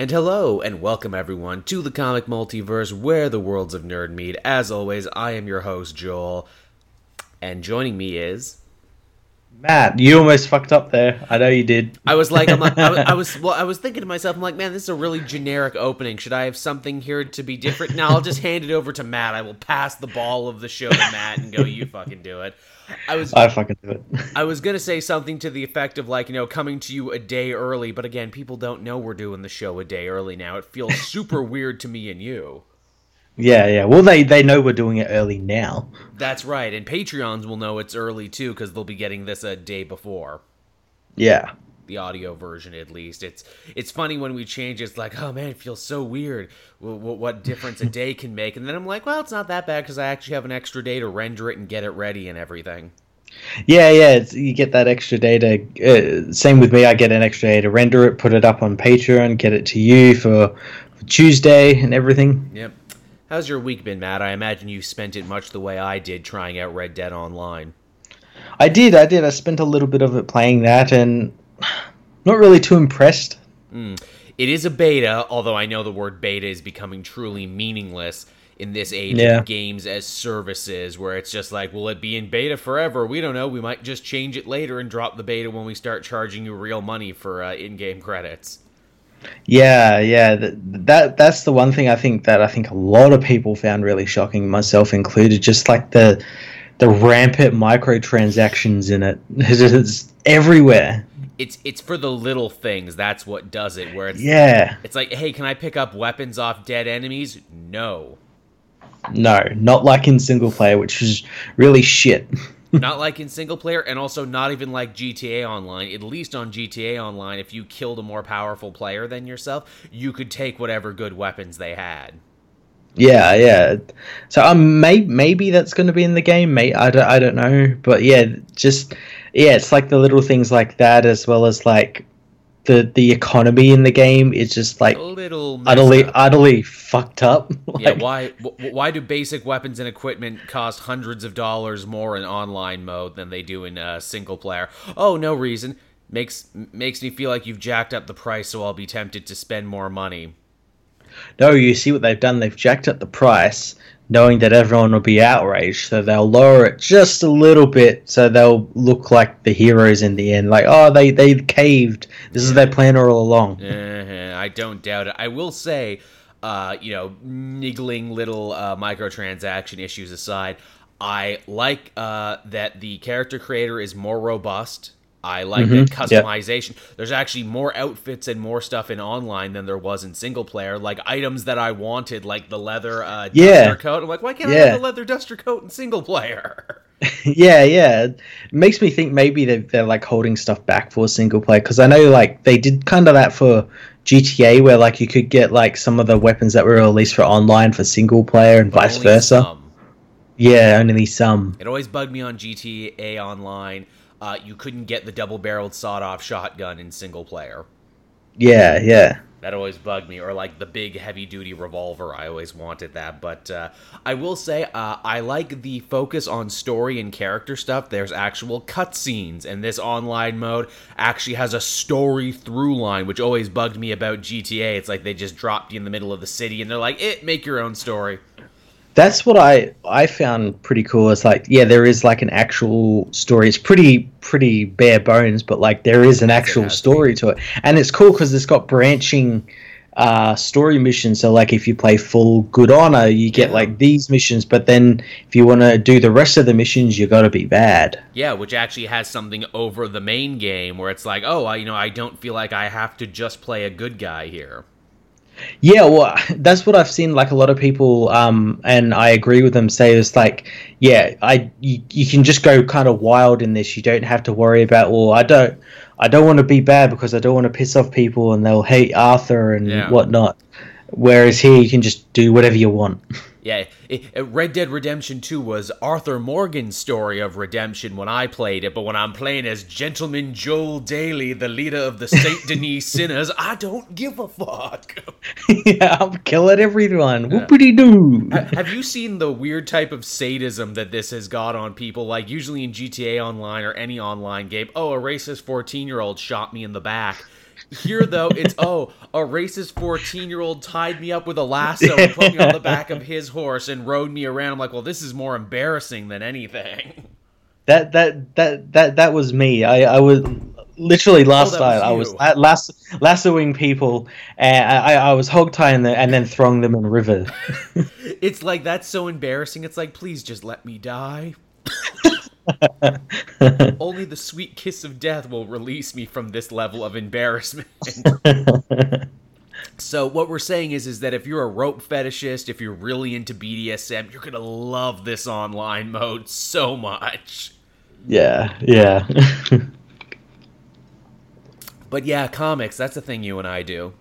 And hello, and welcome everyone to the comic multiverse where the worlds of nerd meet. As always, I am your host, Joel, and joining me is. Matt, you almost fucked up there. I know you did. I was like, I'm like, I was, I was, well, I was thinking to myself, I'm like, man, this is a really generic opening. Should I have something here to be different? Now I'll just hand it over to Matt. I will pass the ball of the show to Matt and go, you fucking do it. I was, I fucking do it. I was gonna say something to the effect of like, you know, coming to you a day early, but again, people don't know we're doing the show a day early now. It feels super weird to me and you. Yeah, yeah. Well, they they know we're doing it early now. That's right, and Patreons will know it's early too because they'll be getting this a day before. Yeah. The audio version, at least. It's it's funny when we change. It's like, oh man, it feels so weird. What, what difference a day can make, and then I'm like, well, it's not that bad because I actually have an extra day to render it and get it ready and everything. Yeah, yeah, you get that extra day to. Uh, same with me, I get an extra day to render it, put it up on Patreon, get it to you for, for Tuesday and everything. Yep. How's your week been, Matt? I imagine you spent it much the way I did trying out Red Dead Online. I did, I did. I spent a little bit of it playing that and not really too impressed. Mm. It is a beta, although I know the word beta is becoming truly meaningless in this age yeah. of games as services, where it's just like, will it be in beta forever? We don't know. We might just change it later and drop the beta when we start charging you real money for uh, in-game credits. Yeah, yeah, that, that that's the one thing I think that I think a lot of people found really shocking, myself included. Just like the the rampant microtransactions in it, it's everywhere. It's it's for the little things. That's what does it. Where it's yeah, it's like, hey, can I pick up weapons off dead enemies? No, no, not like in single player, which is really shit. not like in single player, and also not even like GTA Online. At least on GTA Online, if you killed a more powerful player than yourself, you could take whatever good weapons they had. Yeah, yeah. So um, may, maybe that's going to be in the game. May I don't, I don't know, but yeah, just yeah, it's like the little things like that, as well as like the the economy in the game is just like a little utterly up. utterly fucked up. like, yeah, why why do basic weapons and equipment cost hundreds of dollars more in online mode than they do in uh, single player? Oh, no reason. Makes makes me feel like you've jacked up the price, so I'll be tempted to spend more money. No, you see what they've done? They've jacked up the price knowing that everyone will be outraged, so they'll lower it just a little bit, so they'll look like the heroes in the end. Like, oh, they they caved. This is their plan all along. Uh-huh. I don't doubt it. I will say, uh, you know, niggling little uh, microtransaction issues aside, I like uh, that the character creator is more robust I like mm-hmm. that customization. Yep. There's actually more outfits and more stuff in online than there was in single player. Like items that I wanted, like the leather uh, yeah. duster coat. I'm like, why can't yeah. I have the leather duster coat in single player? yeah, yeah. It makes me think maybe they're, they're like holding stuff back for single player because I know like they did kind of that for GTA where like you could get like some of the weapons that were released for online for single player and but vice versa. Some. Yeah, only some. It always bugged me on GTA Online uh, you couldn't get the double barreled sawed off shotgun in single player. Yeah, yeah. That always bugged me, or like the big heavy duty revolver. I always wanted that, but uh, I will say uh, I like the focus on story and character stuff. There's actual cutscenes, and this online mode actually has a story through line, which always bugged me about GTA. It's like they just dropped you in the middle of the city, and they're like, "It, make your own story." That's what I I found pretty cool. It's like yeah, there is like an actual story. It's pretty pretty bare bones, but like there is an actual story to it, and it's cool because it's got branching uh, story missions. So like if you play full good honor, you get yeah. like these missions, but then if you want to do the rest of the missions, you got to be bad. Yeah, which actually has something over the main game where it's like, oh, I, you know, I don't feel like I have to just play a good guy here. Yeah, well, that's what I've seen. Like a lot of people, um, and I agree with them. Say it's like, yeah, I you, you can just go kind of wild in this. You don't have to worry about. Well, I don't, I don't want to be bad because I don't want to piss off people and they'll hate Arthur and yeah. whatnot. Whereas here, you can just do whatever you want. Yeah, it, it, Red Dead Redemption 2 was Arthur Morgan's story of redemption when I played it, but when I'm playing as Gentleman Joel Daly, the leader of the Saint Denis Sinners, I don't give a fuck. yeah, I'm killing everyone. Yeah. Whoopity doo. Have you seen the weird type of sadism that this has got on people? Like, usually in GTA Online or any online game, oh, a racist 14 year old shot me in the back Here, though, it's oh, a racist 14 year old tied me up with a lasso and put me on the back of his horse and rode me around. I'm like, well, this is more embarrassing than anything. That that that that that was me. I I was literally oh, last Oh, that was night. I was la- lasso, lassoing people, and I, I was hog tying them and then throwing them in the river. It's like that's so embarrassing. It's like, please just let me die. Only the sweet kiss of death will release me from this level of embarrassment. so what we're saying is is that if you're a rope fetishist, if you're really into BDSM, you're going to love this online mode so much. yeah, yeah. But yeah, comics, that's the thing you and I do.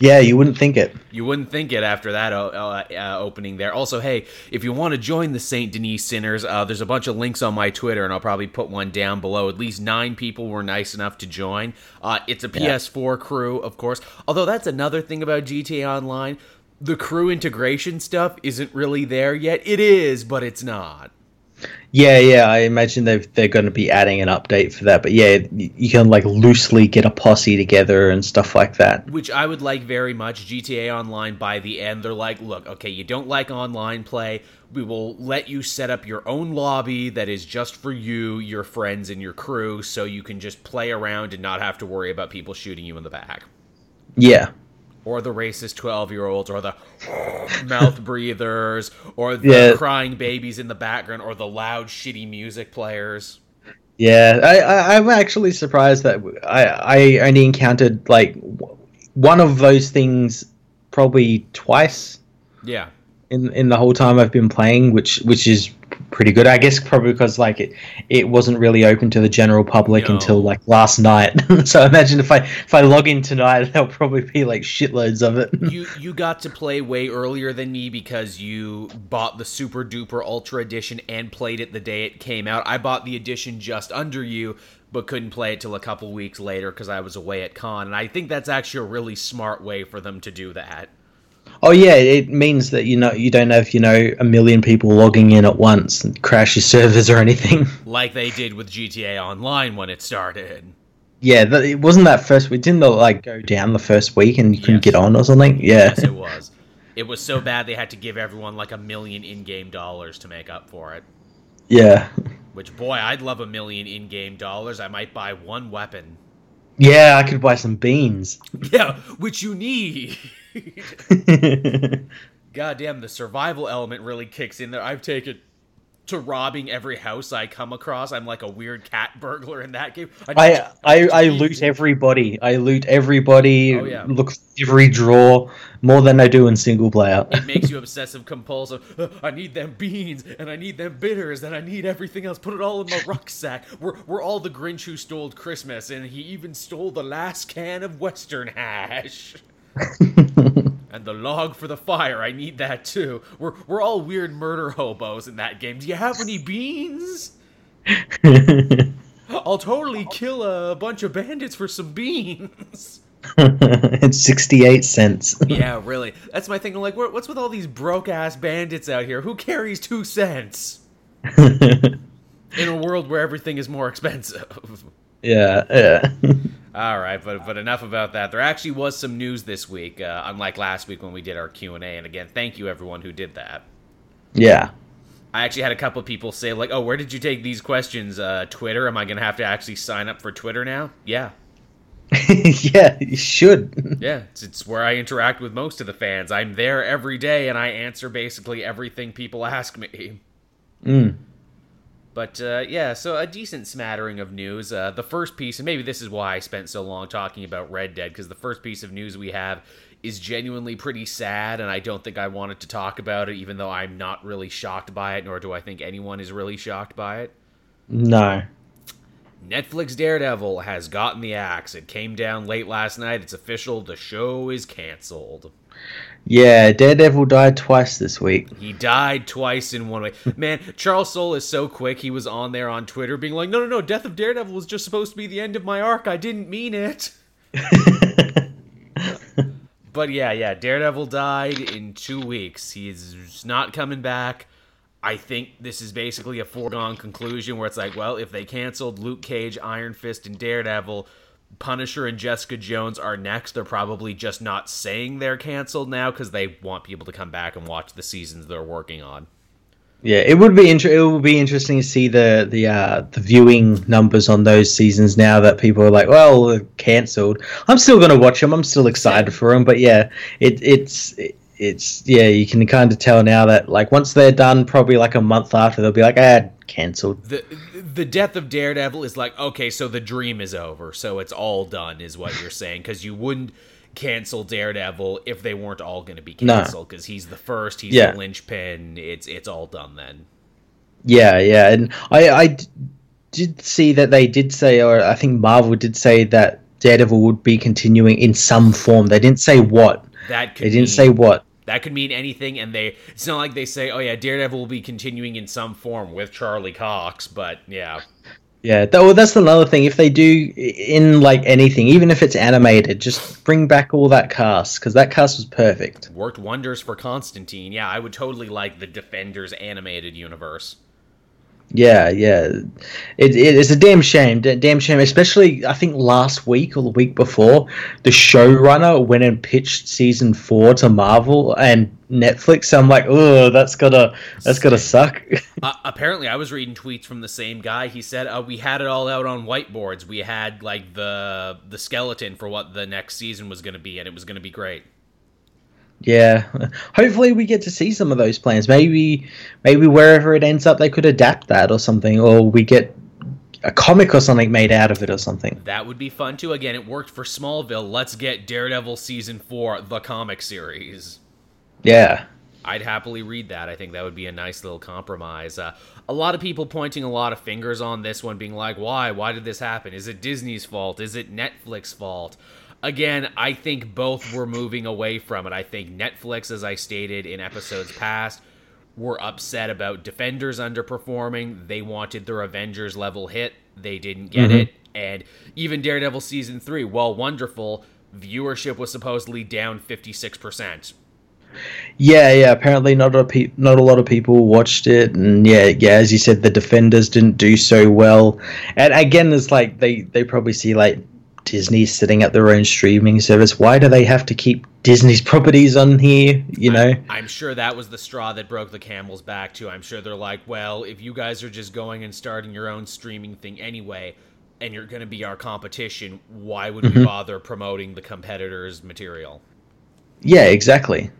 Yeah, you wouldn't think it. You wouldn't think it after that uh, uh, uh, opening there. Also, hey, if you want to join the St. Denis Sinners, uh, there's a bunch of links on my Twitter, and I'll probably put one down below. At least nine people were nice enough to join. Uh, it's a PS4 crew, of course. Although that's another thing about GTA Online. The crew integration stuff isn't really there yet. It is, but it's not. Yeah, yeah. I imagine they they're going to be adding an update for that. But yeah, you can like loosely get a posse together and stuff like that. which I would like very much. GTA Online by the end, they're like, look, okay, you don't like online play. We will let you set up your own lobby that is just for you, your friends, and your crew, so you can just play around and not have to worry about people shooting you in the back. Yeah, Or the racist 12 year olds, or the mouth breathers, or the Yeah. crying babies in the background, or the loud, shitty music players. yeah. I, I I'm actually surprised that I I only encountered like one of those things probably twice Yeah. in in the whole time I've been playing, which which is pretty good. I guess probably because like it it wasn't really open to the general public No. until like last night. so imagine if I if I log in tonight, there'll probably be like shitloads of it. you you got to play way earlier than me because you bought the super duper ultra edition and played it the day it came out. I bought the edition just under you, but couldn't play it till a couple weeks later because I was away at con. And I think that's actually a really smart way for them to do that. Oh yeah, it means that you know you don't have you know a million people logging in at once and crash your servers or anything. Like they did with GTA Online when it started. yeah, that, it wasn't that first week. Didn't like go down the first week and you couldn't Yes. get on or something? Yeah. Yes, it was. It was so bad they had to give everyone like a million in-game dollars to make up for it. yeah. Which boy, I'd love a million in-game dollars. I might buy one weapon. Yeah, I could buy some beans. Yeah, which you need. God damn, the survival element really kicks in there. I've taken to robbing every house I come across. I'm like a weird cat burglar in that game. I I, I loot everybody. I loot everybody. Oh, yeah. Look every drawer more than I do in single player. It makes you obsessive compulsive. "Uh, I need them beans, and I need them bitters, and I need everything else. Put it all in my rucksack. We're, we're all the Grinch who stole Christmas, and he even stole the last can of Western hash. and the log for the fire, I need that too. We're, we're all weird murder hobos in that game. Do you have any beans? I'll totally kill a bunch of bandits for some beans. it's sixty eight cents. yeah, really. That's my thing. I'm like, what's with all these broke ass bandits out here? Who carries two cents in a world where everything is more expensive? Yeah, yeah. all right, but but enough about that. There actually was some news this week, uh, unlike last week when we did our Q and A. And again, thank you everyone who did that. yeah. I actually had a couple of people say like, "Oh, where did you take these questions? Uh, Twitter? Am I gonna have to actually sign up for Twitter now?" Yeah, yeah, you should. yeah. It's, it's where I interact with most of the fans. I'm there every day, and I answer basically everything people ask me. Mm. But uh, yeah, so a decent smattering of news. Uh, the first piece, and maybe this is why I spent so long talking about Red Dead, because the first piece of news we have is genuinely pretty sad, and I don't think I wanted to talk about it, even though I'm not really shocked by it, nor do I think anyone is really shocked by it. No. Netflix Daredevil has gotten the axe. It came down late last night. It's official. The show is canceled. Yeah, Daredevil died twice this week. He died twice in one way. Man, Charles Soule is so quick. He was on there on Twitter being like, no, no, no, Death of Daredevil was just supposed to be the end of my arc. I didn't mean it. But yeah, yeah, Daredevil died in two weeks. He's not coming back. I think this is basically a foregone conclusion where it's like, well, if they canceled Luke Cage, Iron Fist, and Daredevil, Punisher and Jessica Jones are next. They're probably just not saying they're canceled now because they want people to come back and watch the seasons they're working on. Yeah, it would be inter- it would be interesting to see the the uh, the viewing numbers on those seasons now that people are like, well, they're cancelled. I'm still going to watch them. I'm still excited for them, but yeah, it it's it's yeah, you can kind of tell now that like once they're done, probably like a month after, they'll be like, ah, cancelled. The the death of Daredevil is like okay, so the dream is over, so it's all done, is what you're saying because you wouldn't cancel Daredevil if they weren't all going to be canceled because no. he's the first, he's yeah. the linchpin. It's it's all done then. Yeah, yeah, and I I did see that they did say, or I think Marvel did say that Daredevil would be continuing in some form. They didn't say what. That they didn't say what. That could mean anything, and they. It's not like they say, "Oh yeah, Daredevil will be continuing in some form with Charlie Cox," but yeah. Yeah, that, well, that's another thing. If they do in like anything, even if it's animated, just bring back all that cast because that cast was perfect. Worked wonders for Constantine. Yeah, I would totally like the Defenders animated universe. Yeah, yeah, it, it, it's a damn shame, damn shame. Especially, I think last week or the week before, the showrunner went and pitched season four to Marvel and Netflix. So I'm like, oh, that's gotta, that's gotta suck. uh, apparently, I was reading tweets from the same guy. He said uh, we had it all out on whiteboards. We had like the the skeleton for what the next season was going to be, and it was going to be great. Yeah, hopefully we get to see some of those plans. Maybe, maybe wherever it ends up, they could adapt that or something, or we get a comic or something made out of it or something. That would be fun too. Again, it worked for Smallville. Let's get Daredevil season four, the comic series. Yeah. I'd happily read that. I think that would be a nice little compromise. Uh, a lot of people pointing a lot of fingers on this one, being like, why? Why did this happen? Is it Disney's fault? Is it Netflix's fault? Again, I think both were moving away from it. I think Netflix, as I stated in episodes past, were upset about Defenders underperforming. They wanted their Avengers level hit. They didn't get mm-hmm. it. And even Daredevil season three, while wonderful, viewership was supposedly down 56%. Yeah, yeah. Apparently, not a pe- not a lot of people watched it, and yeah, yeah. As you said, the defenders didn't do so well. And again, it's like they they probably see like Disney setting up their own streaming service. Why do they have to keep Disney's properties on here? You know, I'm, I'm, sure that was the straw that broke the camel's back too. I'm sure they're like, well, if you guys are just going and starting your own streaming thing anyway, and you're going to be our competition, why would mm-hmm. we bother promoting the competitors' material? Yeah, exactly.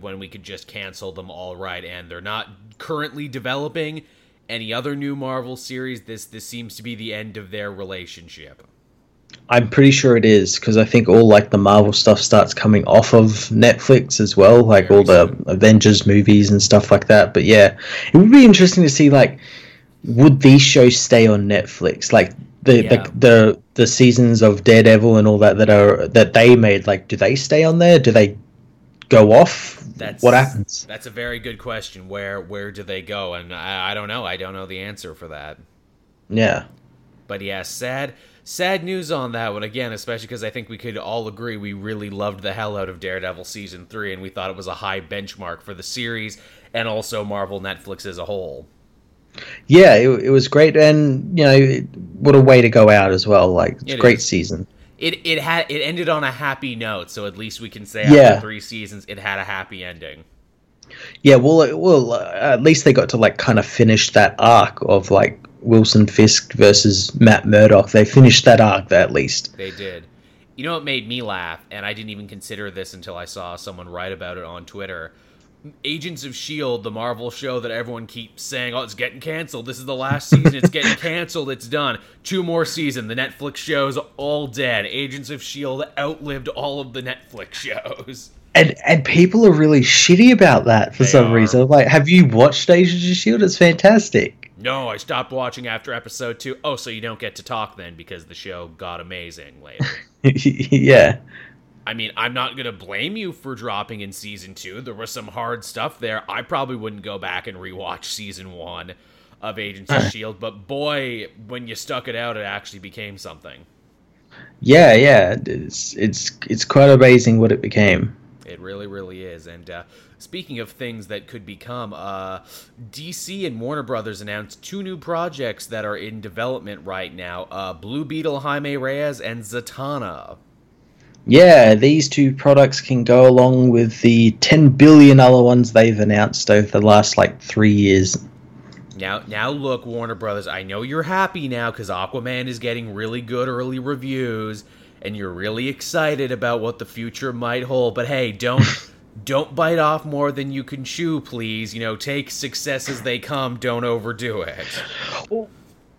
When we could just cancel them all right, and they're not currently developing any other new Marvel series. This this seems to be the end of their relationship. I'm pretty sure it is because I think all like the Marvel stuff starts coming off of Netflix as well, like all the Avengers movies and stuff like that. But yeah, it would be interesting to see like would these shows stay on Netflix? Like the, yeah. the the the seasons of Daredevil and all that that are that they made, like do they stay on there? Do they go off? That's what happens? That's a very good question. Where where do they go? And I, I don't know. I don't know the answer for that. Yeah. But yeah, sad sad news on that one again, especially because I think we could all agree we really loved the hell out of Daredevil season three, and we thought it was a high benchmark for the series and also Marvel Netflix as a whole. Yeah, it, it was great, and you know, what a way to go out as well. Like, it's great is. season. It it had it ended on a happy note, so at least we can say after yeah. three seasons, it had a happy ending. Yeah, well, well, uh, at least they got to like kind of finish that arc of like Wilson Fisk versus Matt Murdock. They finished that arc at least. They did. You know what made me laugh, and I didn't even consider this until I saw someone write about it on Twitter. Agents of S.H.I.E.L.D., the Marvel show that everyone keeps saying, oh, it's getting canceled. This is the last season. It's getting canceled. It's done. Two more season. The Netflix show's all dead. Agents of S.H.I.E.L.D. outlived all of the Netflix shows. And and people are really shitty about that for they some are. reason. Like, have you watched Agents of S.H.I.E.L.D.? It's fantastic. No, I stopped watching after episode two. Oh, so you don't get to talk then because the show got amazing later. yeah. I mean, I'm not going to blame you for dropping in season two. There was some hard stuff there. I probably wouldn't go back and rewatch season one of Agents of S.H.I.E.L.D., but boy, when you stuck it out, it actually became something. Yeah, yeah. It's, it's, it's quite amazing what it became. It really, really is. And uh, speaking of things that could become, uh, DC and Warner Brothers announced two new projects that are in development right now: uh, Blue Beetle, Jaime Reyes, and Zatanna. Yeah, these two products can go along with the 10 billion other ones they've announced over the last like three years. Now, now look, Warner Brothers. I know you're happy now because Aquaman is getting really good early reviews, and you're really excited about what the future might hold. But hey, don't don't bite off more than you can chew, please. You know, take success as they come. Don't overdo it. Well,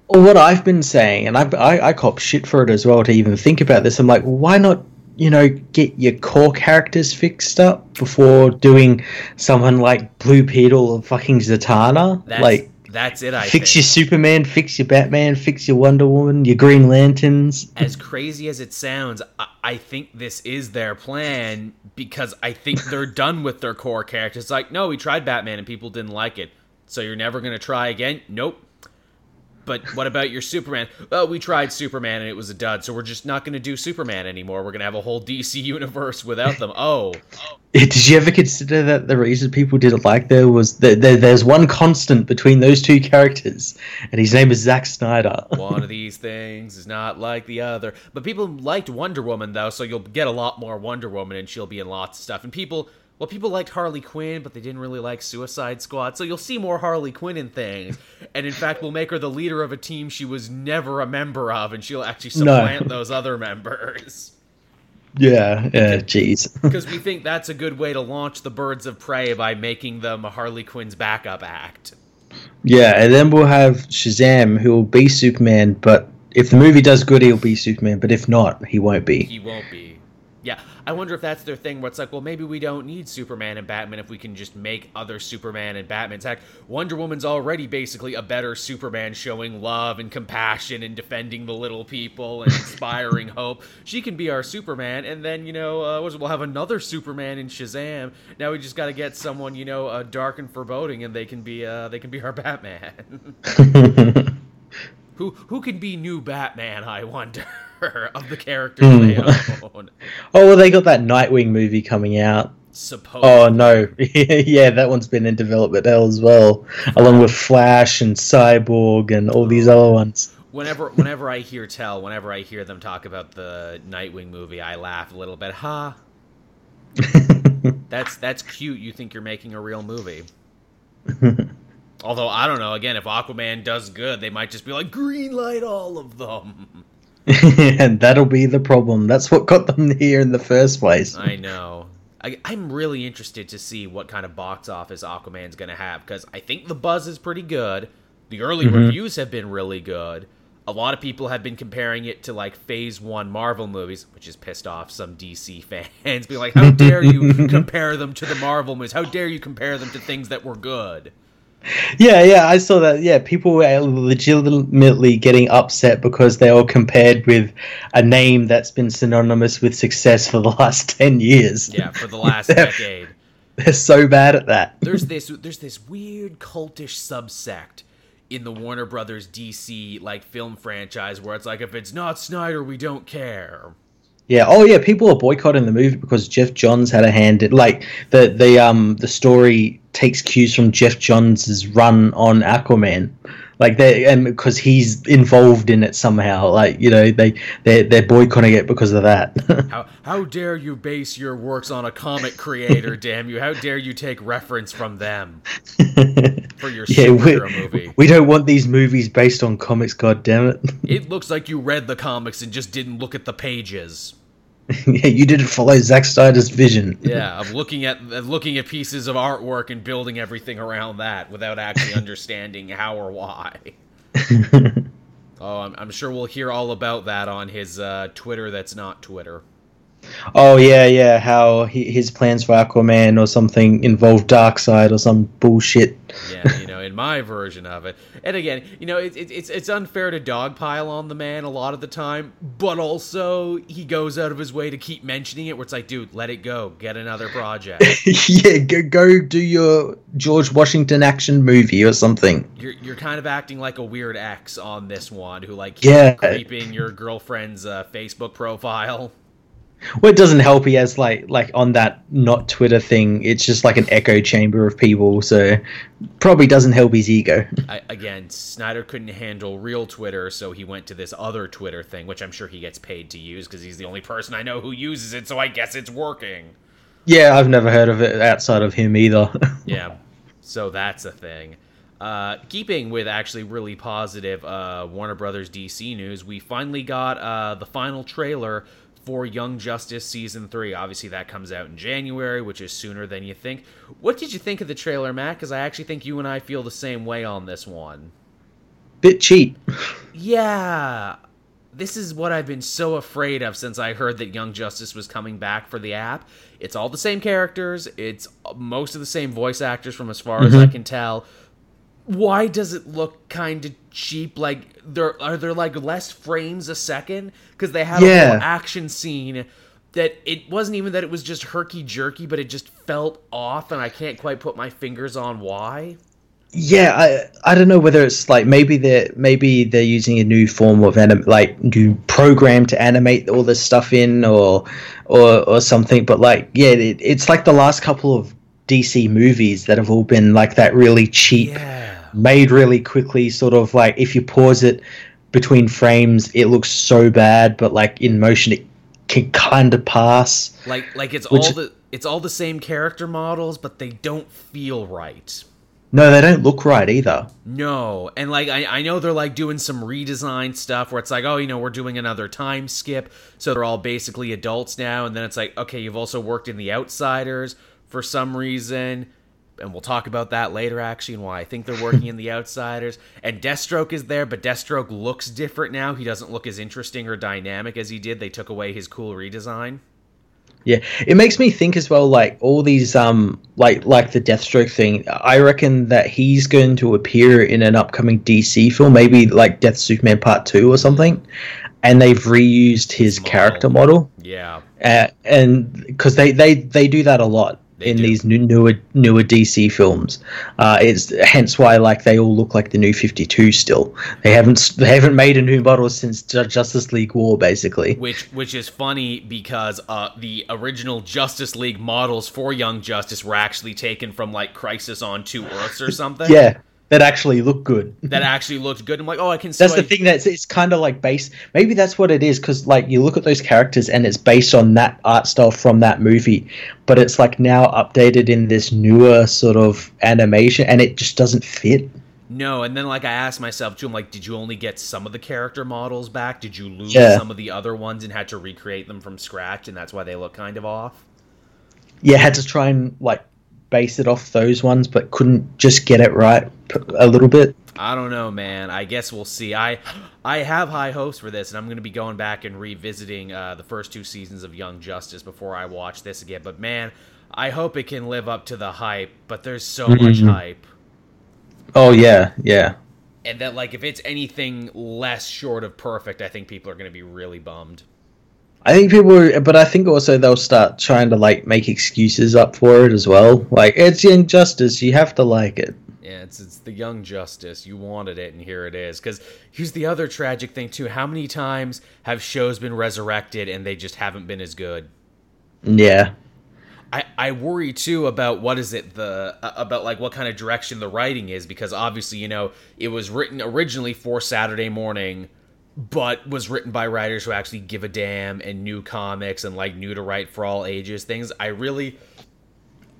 what I've been saying, and I've, I I cop shit for it as well to even think about this. I'm like, why not you know, get your core characters fixed up before doing someone like Blue Beetle or fucking Zatanna. That's, like that's it. I fix think. your Superman, fix your Batman, fix your Wonder Woman, your Green Lanterns. As crazy as it sounds, I, I think this is their plan because I think they're done with their core characters. Like, no, we tried Batman and people didn't like it, so you're never gonna try again. Nope but what about your Superman? Well, we tried Superman and it was a dud, so we're just not going to do Superman anymore. We're going to have a whole DC universe without them. Oh. Eh, did you ever consider that the reason people didn't like there was that there's one constant between those two characters, and his name is Zack Snyder. one of these things is not like the other. But people liked Wonder Woman, though, so you'll get a lot more Wonder Woman, and she'll be in lots of stuff. And people well, people liked Harley Quinn, but they didn't really like Suicide Squad. So you'll see more Harley Quinn in things. And in fact, we'll make her the leader of a team she was never a member of, and she'll actually supplant no. those other members. Yeah, yeah, jeez. Because we think that's a good way to launch the Birds of Prey by making them Harley Quinn's backup act. Yeah, and then we'll have Shazam, who will be Superman, but if the movie does good, he'll be Superman, but if not, he won't be. He won't be. Yeah, I wonder if that's their thing where it's like, well, maybe we don't need Superman and Batman if we can just make other Superman and Batman's. Heck, Wonder Woman's already basically a better Superman showing love and compassion and defending the little people and inspiring hope. She can be our Superman, and then, you know, uh, we'll have another Superman in Shazam. Now we just got to get someone, you know, uh, dark and foreboding, and they can be, uh, they can be our Batman. who, who can be new Batman, I wonder? of the characters mm. they own. Oh, well, they got that Nightwing movie coming out. Suppose. Oh no, yeah, that one's been in development hell as well, along with Flash and Cyborg and all these other ones. Whenever, whenever I hear tell, whenever I hear them talk about the Nightwing movie, I laugh a little bit. Ha! that's that's cute. You think you're making a real movie. Although I don't know. Again, if Aquaman does good, they might just be like green light all of them. and that'll be the problem. That's what got them here in the first place. I know. I, am really interested to see what kind of box office Aquaman's going to have because I think the buzz is pretty good. The early mm-hmm. reviews have been really good. A lot of people have been comparing it to like Phase One Marvel movies, which has pissed off some DC fans. Being like, "How dare you compare them to the Marvel movies? How dare you compare them to things that were good?" Yeah, yeah, I saw that. Yeah, people were legitimately getting upset because they were compared with a name that's been synonymous with success for the last ten years. Yeah, for the last decade. They're so bad at that. There's this there's this weird cultish subsect in the Warner Brothers DC like film franchise where it's like if it's not Snyder, we don't care. Yeah. Oh, yeah. People are boycotting the movie because Geoff Johns had a hand. In, like the the um the story takes cues from Geoff Johns' run on Aquaman. Like they and because he's involved in it somehow. Like you know they they they're boycotting it because of that. how how dare you base your works on a comic creator? damn you! How dare you take reference from them for your yeah, superhero movie? We don't want these movies based on comics. God damn it! it looks like you read the comics and just didn't look at the pages. yeah, you didn't follow Zack Snyder's vision. yeah, of looking at of looking at pieces of artwork and building everything around that without actually understanding how or why. oh, I'm, I'm, sure we'll hear all about that on his uh, Twitter. That's not Twitter. Oh yeah, yeah. How he, his plans for Aquaman or something involved Darkseid or some bullshit. Yeah, you know, in my version of it. And again, you know, it, it, it's it's unfair to dogpile on the man a lot of the time, but also he goes out of his way to keep mentioning it. Where it's like, dude, let it go, get another project. yeah, go, go do your George Washington action movie or something. You're you're kind of acting like a weird ex on this one, who like yeah creeping your girlfriend's uh, Facebook profile. Well, it doesn't help. He has like like on that not Twitter thing. It's just like an echo chamber of people. So probably doesn't help his ego. I, again, Snyder couldn't handle real Twitter, so he went to this other Twitter thing, which I'm sure he gets paid to use because he's the only person I know who uses it. So I guess it's working. Yeah, I've never heard of it outside of him either. yeah, so that's a thing. Uh, keeping with actually really positive uh, Warner Brothers DC news, we finally got uh, the final trailer for Young Justice Season 3. Obviously, that comes out in January, which is sooner than you think. What did you think of the trailer, Matt? Because I actually think you and I feel the same way on this one. Bit cheap. Yeah. This is what I've been so afraid of since I heard that Young Justice was coming back for the app. It's all the same characters, it's most of the same voice actors from as far mm-hmm. as I can tell why does it look kind of cheap? Like there are there like less frames a second because they have yeah. a whole action scene that it wasn't even that it was just herky jerky, but it just felt off, and I can't quite put my fingers on why. Yeah, I I don't know whether it's like maybe they're maybe they're using a new form of anim like new program to animate all this stuff in or or or something. But like yeah, it, it's like the last couple of DC movies that have all been like that really cheap. Yeah made really quickly. Sort of like if you pause it between frames, it looks so bad, but like in motion, it can kind of pass. Like like it's which, all the it's all the same character models, but they don't feel right. No, they don't look right either. No, and like I, I know they're like doing some redesign stuff where it's like, oh, you know, we're doing another time skip, so they're all basically adults now, and then it's like, okay, you've also worked in The Outsiders for some reason and we'll talk about that later actually and why I think they're working in the outsiders. And Deathstroke is there, but Deathstroke looks different now. He doesn't look as interesting or dynamic as he did. They took away his cool redesign. Yeah, it makes me think as well. Like all these, um, like like the Deathstroke thing. I reckon that he's going to appear in an upcoming DC film, maybe like Death Superman Part Two or something. And they've reused his model. character model. Yeah, uh, and because they, they they do that a lot they in do. these new, newer newer DC films. Uh, it's hence why like they all look like the new Fifty Two. Still, they haven't they haven't made a new model since Justice League War, basically. Which which is funny because uh, the original Justice League models for Young Justice were actually taken from like Crisis on Two Earths or something. yeah, that actually look good. that actually looked good. I'm like, oh, I can. See that's the thing. That's it's kind of like based. Maybe that's what it is because like you look at those characters and it's based on that art style from that movie, but it's like now updated in this newer sort of animation, and it just doesn't fit. No, and then like I asked myself too, I'm like, did you only get some of the character models back? Did you lose yeah. some of the other ones and had to recreate them from scratch, and that's why they look kind of off? Yeah, had to try and like base it off those ones, but couldn't just get it right a little bit. I don't know, man. I guess we'll see. I I have high hopes for this, and I'm going to be going back and revisiting uh, the first two seasons of Young Justice before I watch this again. But man, I hope it can live up to the hype. But there's so mm-hmm. much hype. Oh yeah, yeah. And that like if it's anything less short of perfect, I think people are going to be really bummed. I think people, but I think also they'll start trying to like make excuses up for it as well. Like it's Young Justice, you have to like it. Yeah, it's it's the Young Justice. You wanted it, and here it is. Because here's the other tragic thing too: how many times have shows been resurrected and they just haven't been as good? Yeah. I, I worry too about what is it the uh, about like what kind of direction the writing is because obviously you know it was written originally for Saturday morning but was written by writers who actually give a damn and knew comics and like knew to write for all ages things. I really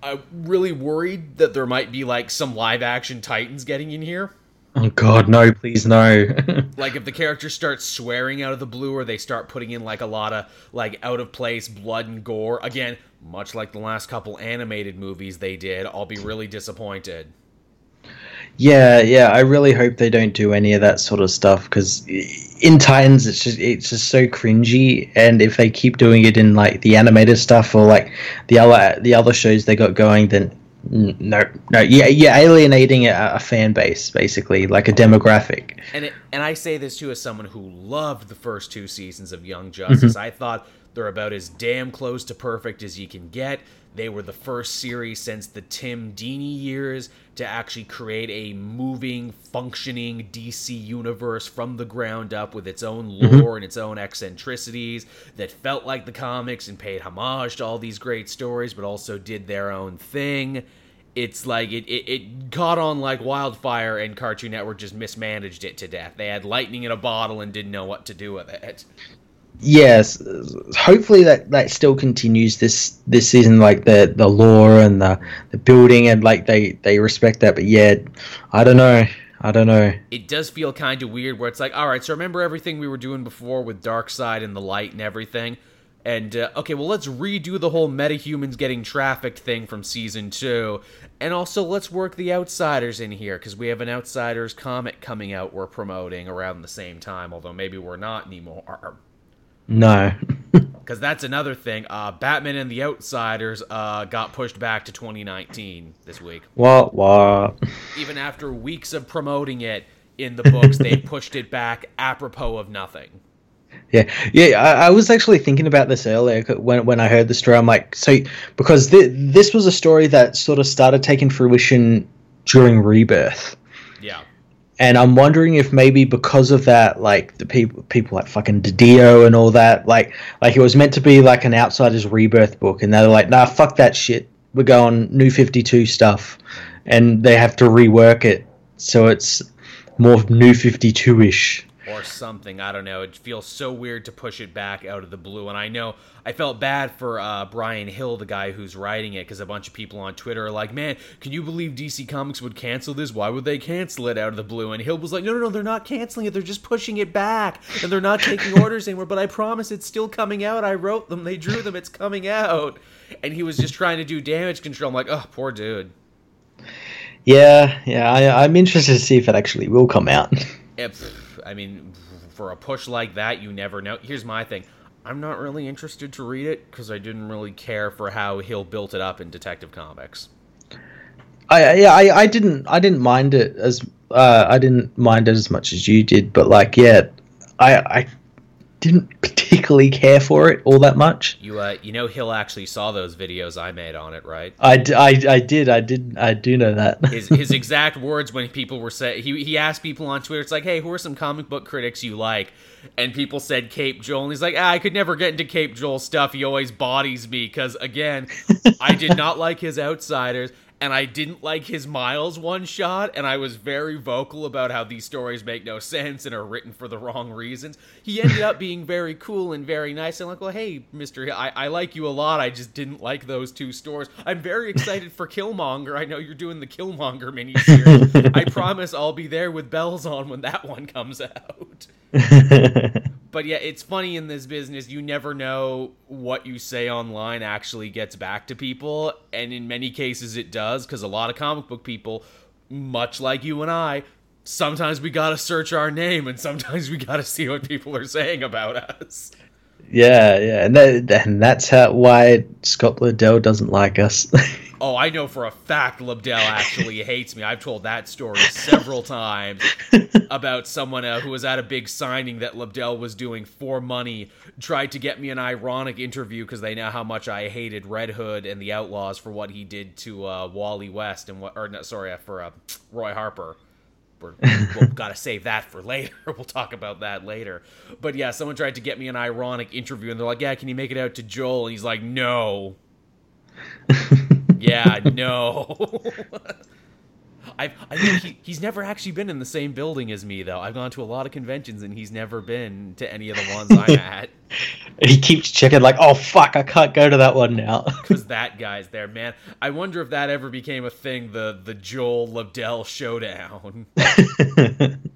I really worried that there might be like some live action Titans getting in here. Oh god, no, please no. like if the characters start swearing out of the blue or they start putting in like a lot of like out of place blood and gore, again, much like the last couple animated movies they did, I'll be really disappointed. Yeah, yeah. I really hope they don't do any of that sort of stuff because in Titans, it's just it's just so cringy. And if they keep doing it in like the animated stuff or like the other the other shows they got going, then no, no, yeah, you're alienating a, a, fan base basically, like a demographic. And it, and I say this too as someone who loved the first two seasons of Young Justice. Mm-hmm. I thought They're about as damn close to perfect as you can get. They were the first series since the Timm Dini years to actually create a moving, functioning DC universe from the ground up with its own lore mm-hmm. and its own eccentricities that felt like the comics and paid homage to all these great stories, but also did their own thing. It's like it, it, it caught on like wildfire, and Cartoon Network just mismanaged it to death. They had lightning in a bottle and didn't know what to do with it yes. Hopefully that that still continues this this season like the the lore and the the building and like they they respect that. But yeah i don't know. I don't know. It does feel kind of weird where it's like all right so remember everything we were doing before with Darkseid and the light and everything? And uh, okay well let's redo the whole metahumans getting trafficked thing from season two. And also let's work the outsiders in here because we have an outsiders comic coming out we're promoting around the same time although maybe we're not anymore no. Because that's another thing. Uh, Batman and the Outsiders uh, got pushed back to 2019 this week. What? What? Even after weeks of promoting it in the books, they pushed it back apropos of nothing. Yeah, yeah. I, I, was actually thinking about this earlier when when I heard the story. I'm like, so because th- this was a story that sort of started taking fruition during Rebirth. And I'm wondering if maybe because of that, like the people people like fucking DiDio and all that, like like it was meant to be like an Outsiders rebirth book, and they're like, nah, fuck that shit. We're going New Fifty Two stuff, and they have to rework it so it's more New Fifty Two ish or something. I don't know. It feels so weird to push it back out of the blue. And I know I felt bad for uh, Bryan Hill, the guy who's writing it, because a bunch of people on Twitter are like, man, can you believe DC Comics would cancel this? Why would they cancel it out of the blue? And Hill was like, no, no, no, they're not canceling it. They're just pushing it back. And they're not taking orders anymore. But I promise it's still coming out. I wrote them, they drew them, it's coming out. And he was just trying to do damage control. I'm like, oh, poor dude. Yeah, yeah, I, I'm interested to see if it actually will come out. If, I mean, for a push like that, you never know. Here's my thing. I'm not really interested to read it because I didn't really care for how Hill built it up in Detective Comics. I yeah I, I didn't I didn't mind it as uh, I didn't mind it as much as you did, but like yeah, I I didn't particularly care for it all that much. You uh, you know, Hill actually saw those videos I made on it, right? I, I, I did, I did, I do know that. his his exact words when people were saying he he asked people on Twitter, it's like, hey, who are some comic book critics you like? And people said Caped Joel, and he's like, ah, I could never get into Caped Joel stuff. He always bodies me because again, I did not like his Outsiders and I didn't like his Miles one shot, and I was very vocal about how these stories make no sense and are written for the wrong reasons. He ended up being very cool and very nice. And like, well, hey, Mister, I, I like you a lot. I just didn't like those two stories. I'm very excited for Killmonger. I know you're doing the Killmonger miniseries. I promise I'll be there with bells on when that one comes out. but yeah, it's funny in this business. You never know what you say online actually gets back to people, and in many cases it does, because a lot of comic book people, much like you and I, sometimes we gotta search our name, and sometimes we gotta see what people are saying about us. Yeah, yeah, and, that, and that's how why Scott Lobdell doesn't like us. Oh, I know for a fact Lobdell actually hates me. I've told that story several times about someone uh, who was at a big signing that Lobdell was doing for money, tried to get me an ironic interview because they know how much I hated Red Hood and the Outlaws for what he did to uh, Wally West and what, or no, sorry, uh, for uh, Roy Harper. We're, we'll gotta save that for later. we'll talk about that later. But yeah, someone tried to get me an ironic interview, and they're like, "Yeah, can you make it out to Joel?" And he's like, "No." yeah, no. I I think he, he's never actually been in the same building as me though. I've gone to a lot of conventions and he's never been to any of the ones I'm at. he keeps checking like, oh fuck, I can't go to that one now. Because that guy's there, man. I wonder if that ever became a thing. The the Joel Lobdell showdown.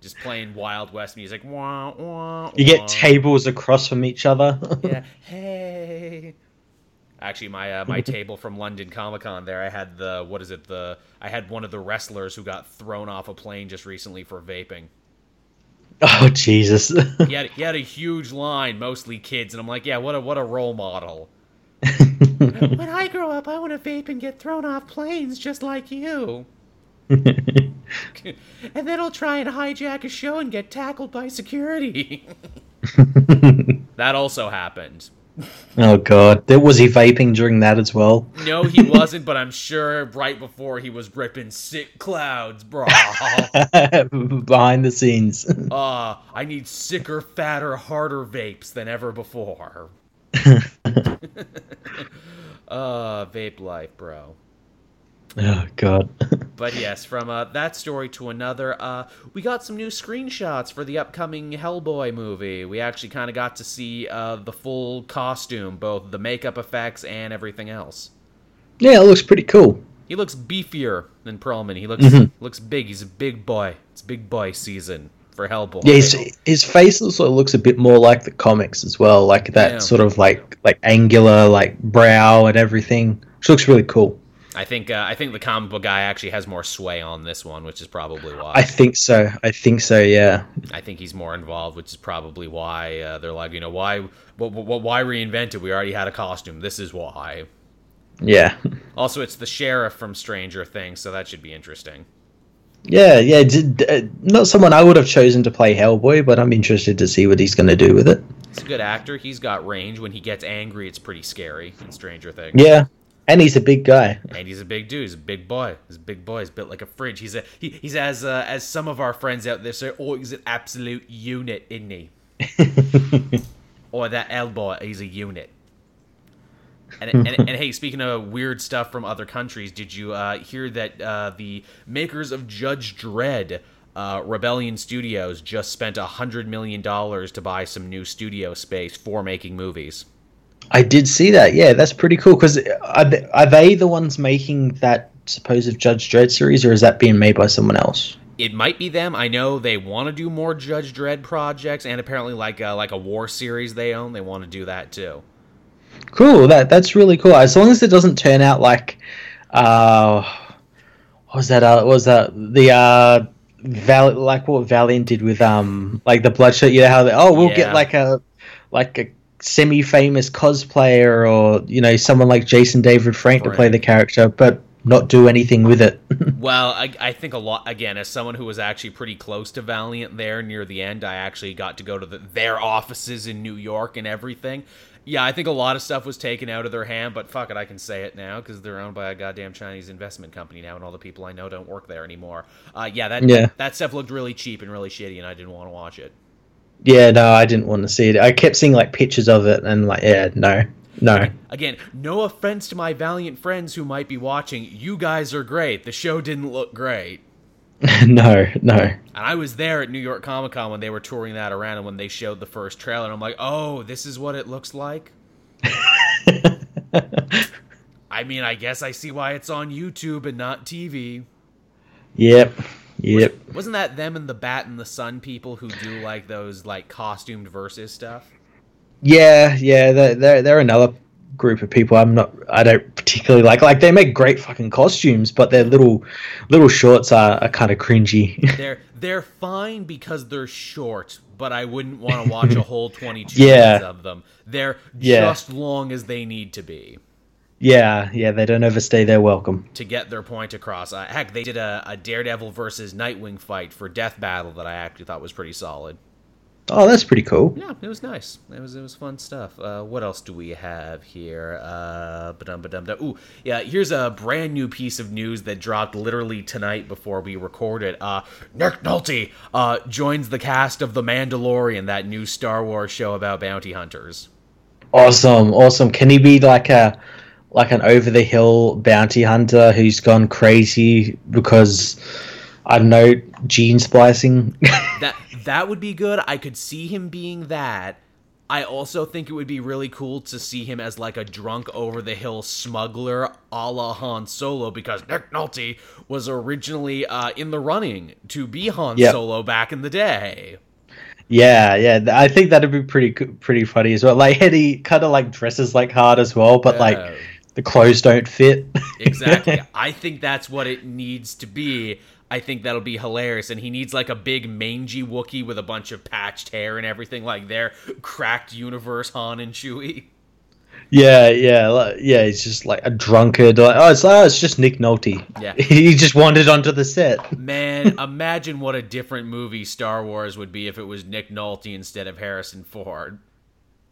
Just playing Wild West music. Wah, wah, you get tables across from each other. yeah. Hey. Actually, my uh, my table from London Comic Con there, I had the what is it the I had one of the wrestlers who got thrown off a plane just recently for vaping. Oh Jesus! he had he had a huge line, mostly kids, and I'm like, yeah, what a what a role model. when I grow up, I want to vape and get thrown off planes just like you. and then I'll try and hijack a show and get tackled by security. that also happened. Oh god, was he vaping during that as well? No, he wasn't. but I'm sure right before he was ripping sick clouds, bro. Behind the scenes. Uh, I need sicker, fatter, harder vapes than ever before. uh, vape life, bro. Oh God. but yes, from uh, that story to another, uh, we got some new screenshots for the upcoming Hellboy movie. We actually kind of got to see uh, the full costume, both the makeup effects and everything else. Yeah, it looks pretty cool. He looks beefier than Perlman. He looks mm-hmm. looks big. He's a big boy. It's big boy season for Hellboy. Yeah, his, his face also looks a bit more like the comics as well, like that yeah. sort of like like angular like brow and everything. Which looks really cool. I think uh, I think the comic book guy actually has more sway on this one, which is probably why. I think so. I think so. Yeah. I think he's more involved, which is probably why uh, they're like, you know, why, why reinvent it? We already had a costume. This is why. Yeah. Also, it's the sheriff from Stranger Things, so that should be interesting. Yeah, yeah. Did, uh, not someone I would have chosen to play Hellboy, but I'm interested to see what he's going to do with it. He's a good actor. He's got range. When he gets angry, it's pretty scary in Stranger Things. Yeah, and he's a big guy. And he's a big dude. He's a big boy. He's a big boy. He's built like a fridge. He's a he, he's as uh, as some of our friends out there say, oh, he's an absolute unit, isn't he? or that elbow, he's a unit. And, and, and, hey, speaking of weird stuff from other countries, did you uh, hear that uh, the makers of Judge Dredd, uh, Rebellion Studios, just spent a hundred million dollars to buy some new studio space for making movies? I did see that. Yeah, that's pretty cool. Because are, they, are they the ones making that supposed Judge Dredd series, or is that being made by someone else? It might be them. I know they want to do more Judge Dredd projects, and apparently, like a, like a war series they own, they want to do that too. Cool. That that's really cool. As long as it doesn't turn out like, uh, what was that? Uh, what was that the uh, Val- like what Valiant did with um, like the Bloodshot? You know how they oh we'll yeah. get like a like a semi-famous cosplayer or you know someone like Jason David Frank right. to play the character, but not do anything with it. well, I, I, think a lot again as someone who was actually pretty close to Valiant there near the end. I actually got to go to the, their offices in New York and everything. Yeah, I think a lot of stuff was taken out of their hand, but fuck it, I can say it now because they're owned by a goddamn Chinese investment company now, and all the people I know don't work there anymore. Uh, yeah, that yeah. that stuff looked really cheap and really shitty, and I didn't want to watch it. Yeah, no, I didn't want to see it. I kept seeing like pictures of it and like, yeah, no, no. Again, no offense to my valiant friends who might be watching. You guys are great. The show didn't look great. no, no. And I was there at New York Comic Con when they were touring that around and when they showed the first trailer. I'm like, oh, this is what it looks like. I mean, I guess I see why it's on YouTube and not TV. Yep. Yep. Was, not that them and the Bat in the Sun people who do like those like costumed versus stuff? Yeah, yeah, they're, they're they're another group of people I'm not I don't particularly like. Like they make great fucking costumes, but their little little shorts are, are kind of cringy. they're they're fine because they're short, but I wouldn't want to watch a whole 22 yeah. of them. They're yeah. just long as they need to be. Yeah, yeah, they don't overstay their welcome. To get their point across. Uh, heck, they did a, a, Daredevil versus Nightwing fight for Death Battle that I actually thought was pretty solid. Oh, that's pretty cool. Yeah, it was nice. It was it was fun stuff. Uh, what else do we have here? Uh, ba-dum, ba-dum. Ooh, yeah. Here's a brand new piece of news that dropped literally tonight before we recorded. Uh, Nick Nolte uh, joins the cast of The Mandalorian, that new Star Wars show about bounty hunters. Awesome, awesome. Can he be like a like an over the hill bounty hunter who's gone crazy because I don't know gene splicing. that that would be good. I could see him being that. I also think it would be really cool to see him as like a drunk over the hill smuggler a la Han Solo because Nick Nolte was originally uh, in the running to be Han yep. Solo back in the day. Yeah, yeah, I think that'd be pretty pretty funny as well. Like Eddie kind of like dresses like hard as well, but like the clothes don't fit. exactly. I think that's what it needs to be. I think that'll be hilarious. And he needs like a big mangy Wookie with a bunch of patched hair and everything like their cracked universe Han and Chewie. Yeah, yeah, like, yeah. He's just like a drunkard. Like, oh, it's oh, it's just Nick Nolte. Yeah. he just wandered onto the set. Man, imagine what a different movie Star Wars would be if it was Nick Nolte instead of Harrison Ford.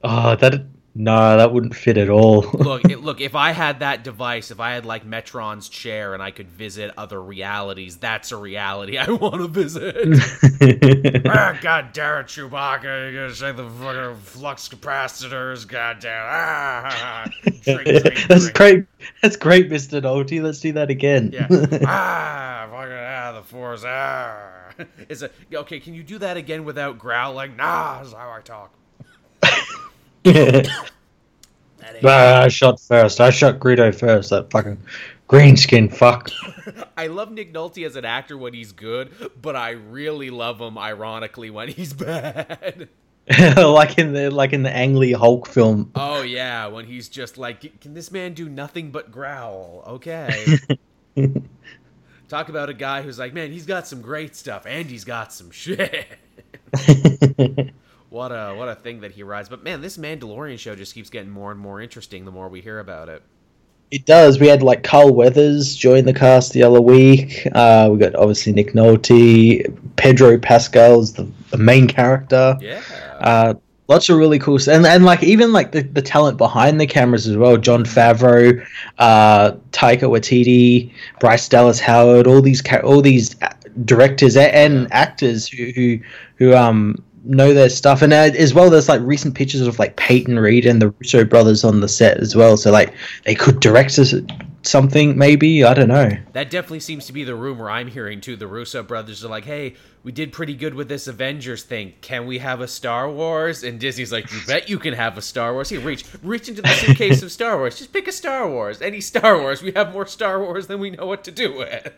Oh, that no, that wouldn't fit at all. look, it, look. If I had that device, if I had like Metron's chair, and I could visit other realities, that's a reality I want to visit. ah, God damn it, Chewbacca! You gotta say the fucking flux capacitors. God damn! Ah, drink, drink, that's drink. great. That's great, Mister Nolte. Let's do that again. Yeah. ah, fucking ah, the force. Ah. Is it okay? Can you do that again without growling? Nah, that's how I talk. I shot first. I shot Greedo first. That fucking green skin fuck. I love Nick Nolte as an actor when he's good, but I really love him ironically when he's bad. like in the like in the Ang Lee Hulk film. Oh yeah, when he's just like, can this man do nothing but growl? Okay. Talk about a guy who's like, man, he's got some great stuff and he's got some shit what a what a thing that he rides. But man, this Mandalorian show just keeps getting more and more interesting the more we hear about it. It does. We had like Carl Weathers join the cast the other week. Uh, we got obviously Nick Nolte, Pedro Pascal's the, the main character. Yeah. Uh, lots of really cool and and like even like the, the talent behind the cameras as well. Jon Favreau, uh, Taika Waititi, Bryce Dallas Howard, all these all these directors and actors who who, who um know their stuff, and uh, as well, there's like recent pictures of like Peyton Reed and the Russo brothers on the set as well. So like they could direct us something, maybe I don't know. That definitely seems to be the rumor I'm hearing too. The Russo brothers are like, "Hey, we did pretty good with this Avengers thing. Can we have a Star Wars?" And Disney's like, "You bet you can have a Star Wars. Here, reach, reach into the suitcase of Star Wars. Just pick a Star Wars, any Star Wars. We have more Star Wars than we know what to do with."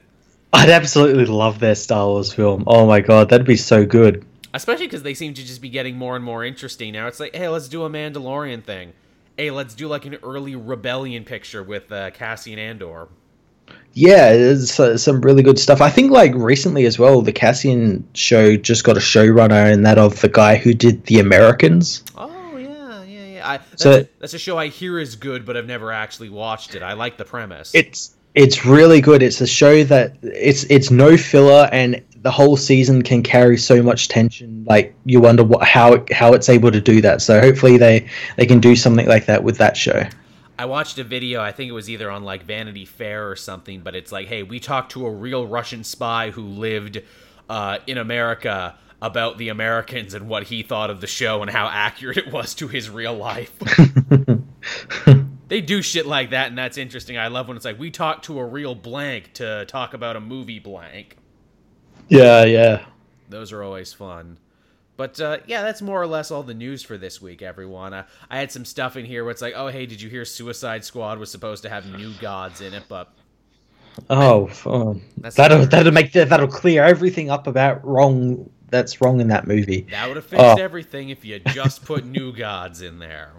I'd absolutely love their Star Wars film. Oh my god, that'd be so good especially because they seem to just be getting more and more interesting now. It's like, hey, let's do a Mandalorian thing. Hey, let's do like an early rebellion picture with uh, Cassian Andor. Yeah, there's uh, some really good stuff. I think like recently as well, the Cassian show just got a showrunner, and that of the guy who did The Americans. Oh yeah, yeah, yeah. I, that's, so a, that's a show I hear is good, but I've never actually watched it. I like the premise. It's it's really good. It's a show that it's it's no filler and the whole season can carry so much tension. Like you wonder what how it, how it's able to do that. So hopefully they they can do something like that with that show. I watched a video. I think it was either on like Vanity Fair or something. But it's like, hey, we talked to a real Russian spy who lived uh, in America about the Americans and what he thought of the show and how accurate it was to his real life. they do shit like that, and that's interesting. I love when it's like we talked to a real blank to talk about a movie blank. Yeah, yeah. Those are always fun. But uh, yeah, that's more or less all the news for this week, everyone. Uh, I had some stuff in here where it's like, oh, hey, did you hear Suicide Squad was supposed to have new gods in it? But oh, um, that'll that'll make that'll clear everything up about wrong that's wrong in that movie. That would have fixed oh. everything if you just put new gods in there.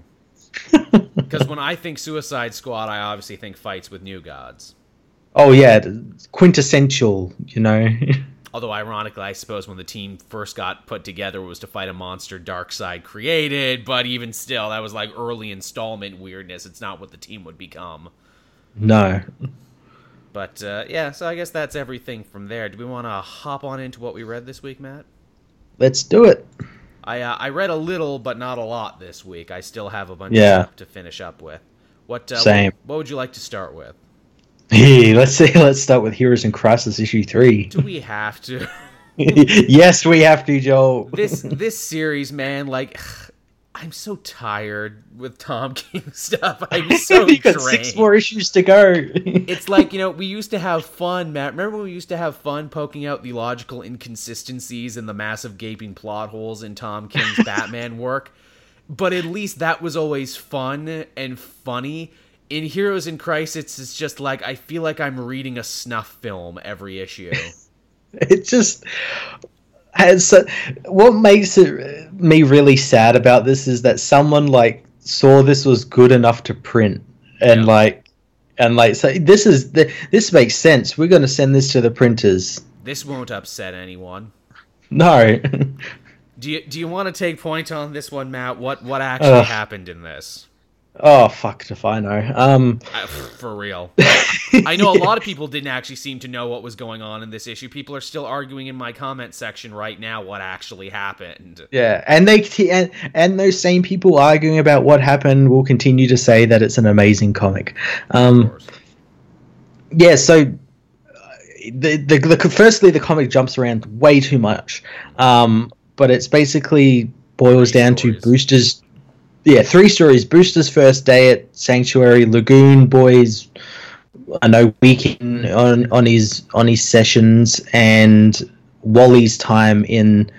Because when I think Suicide Squad, I obviously think fights with new gods. Oh yeah, quintessential, you know. Although ironically, I suppose when the team first got put together it was to fight a monster Darkseid created, but even still, that was like early installment weirdness. It's not what the team would become. No. But uh, yeah, so I guess that's everything from there. Do we want to hop on into what we read this week, Matt? Let's do it. I uh, I read a little, but not a lot this week. I still have a bunch yeah. of stuff to finish up with. What uh, Same. What, what would you like to start with? Hey, let's say let's start with Heroes in Crisis issue three. Do we have to? yes, we have to, Joe. This this series, man, like I'm so tired with Tom King stuff. I'm so you got six more issues to go. it's like you know we used to have fun, Matt. Remember when we used to have fun poking out the logical inconsistencies and the massive gaping plot holes in Tom King's Batman work. But at least that was always fun and funny in Heroes in Crisis, it's just like I feel like I'm reading a snuff film every issue. it just has what makes it me really sad about this is that someone like saw this was good enough to print and yeah. like and like so this is the, this makes sense. We're going to send this to the printers. This won't upset anyone. No. do you do you want to take point on this one, Matt? What what actually uh, happened in this? Oh fuck if I know. Um, uh, for real. I know a lot of people didn't actually seem to know what was going on in this issue. People are still arguing in my comment section right now what actually happened. Yeah, and they and, and those same people arguing about what happened will continue to say that it's an amazing comic. Um, yeah, so uh, the, the, the firstly the comic jumps around way too much, um, but it's basically boils Three down stories. to Booster's yeah, three stories. Booster's first day at Sanctuary, Lagoon Boys, I know weekend on on his on his sessions, and Wally's time in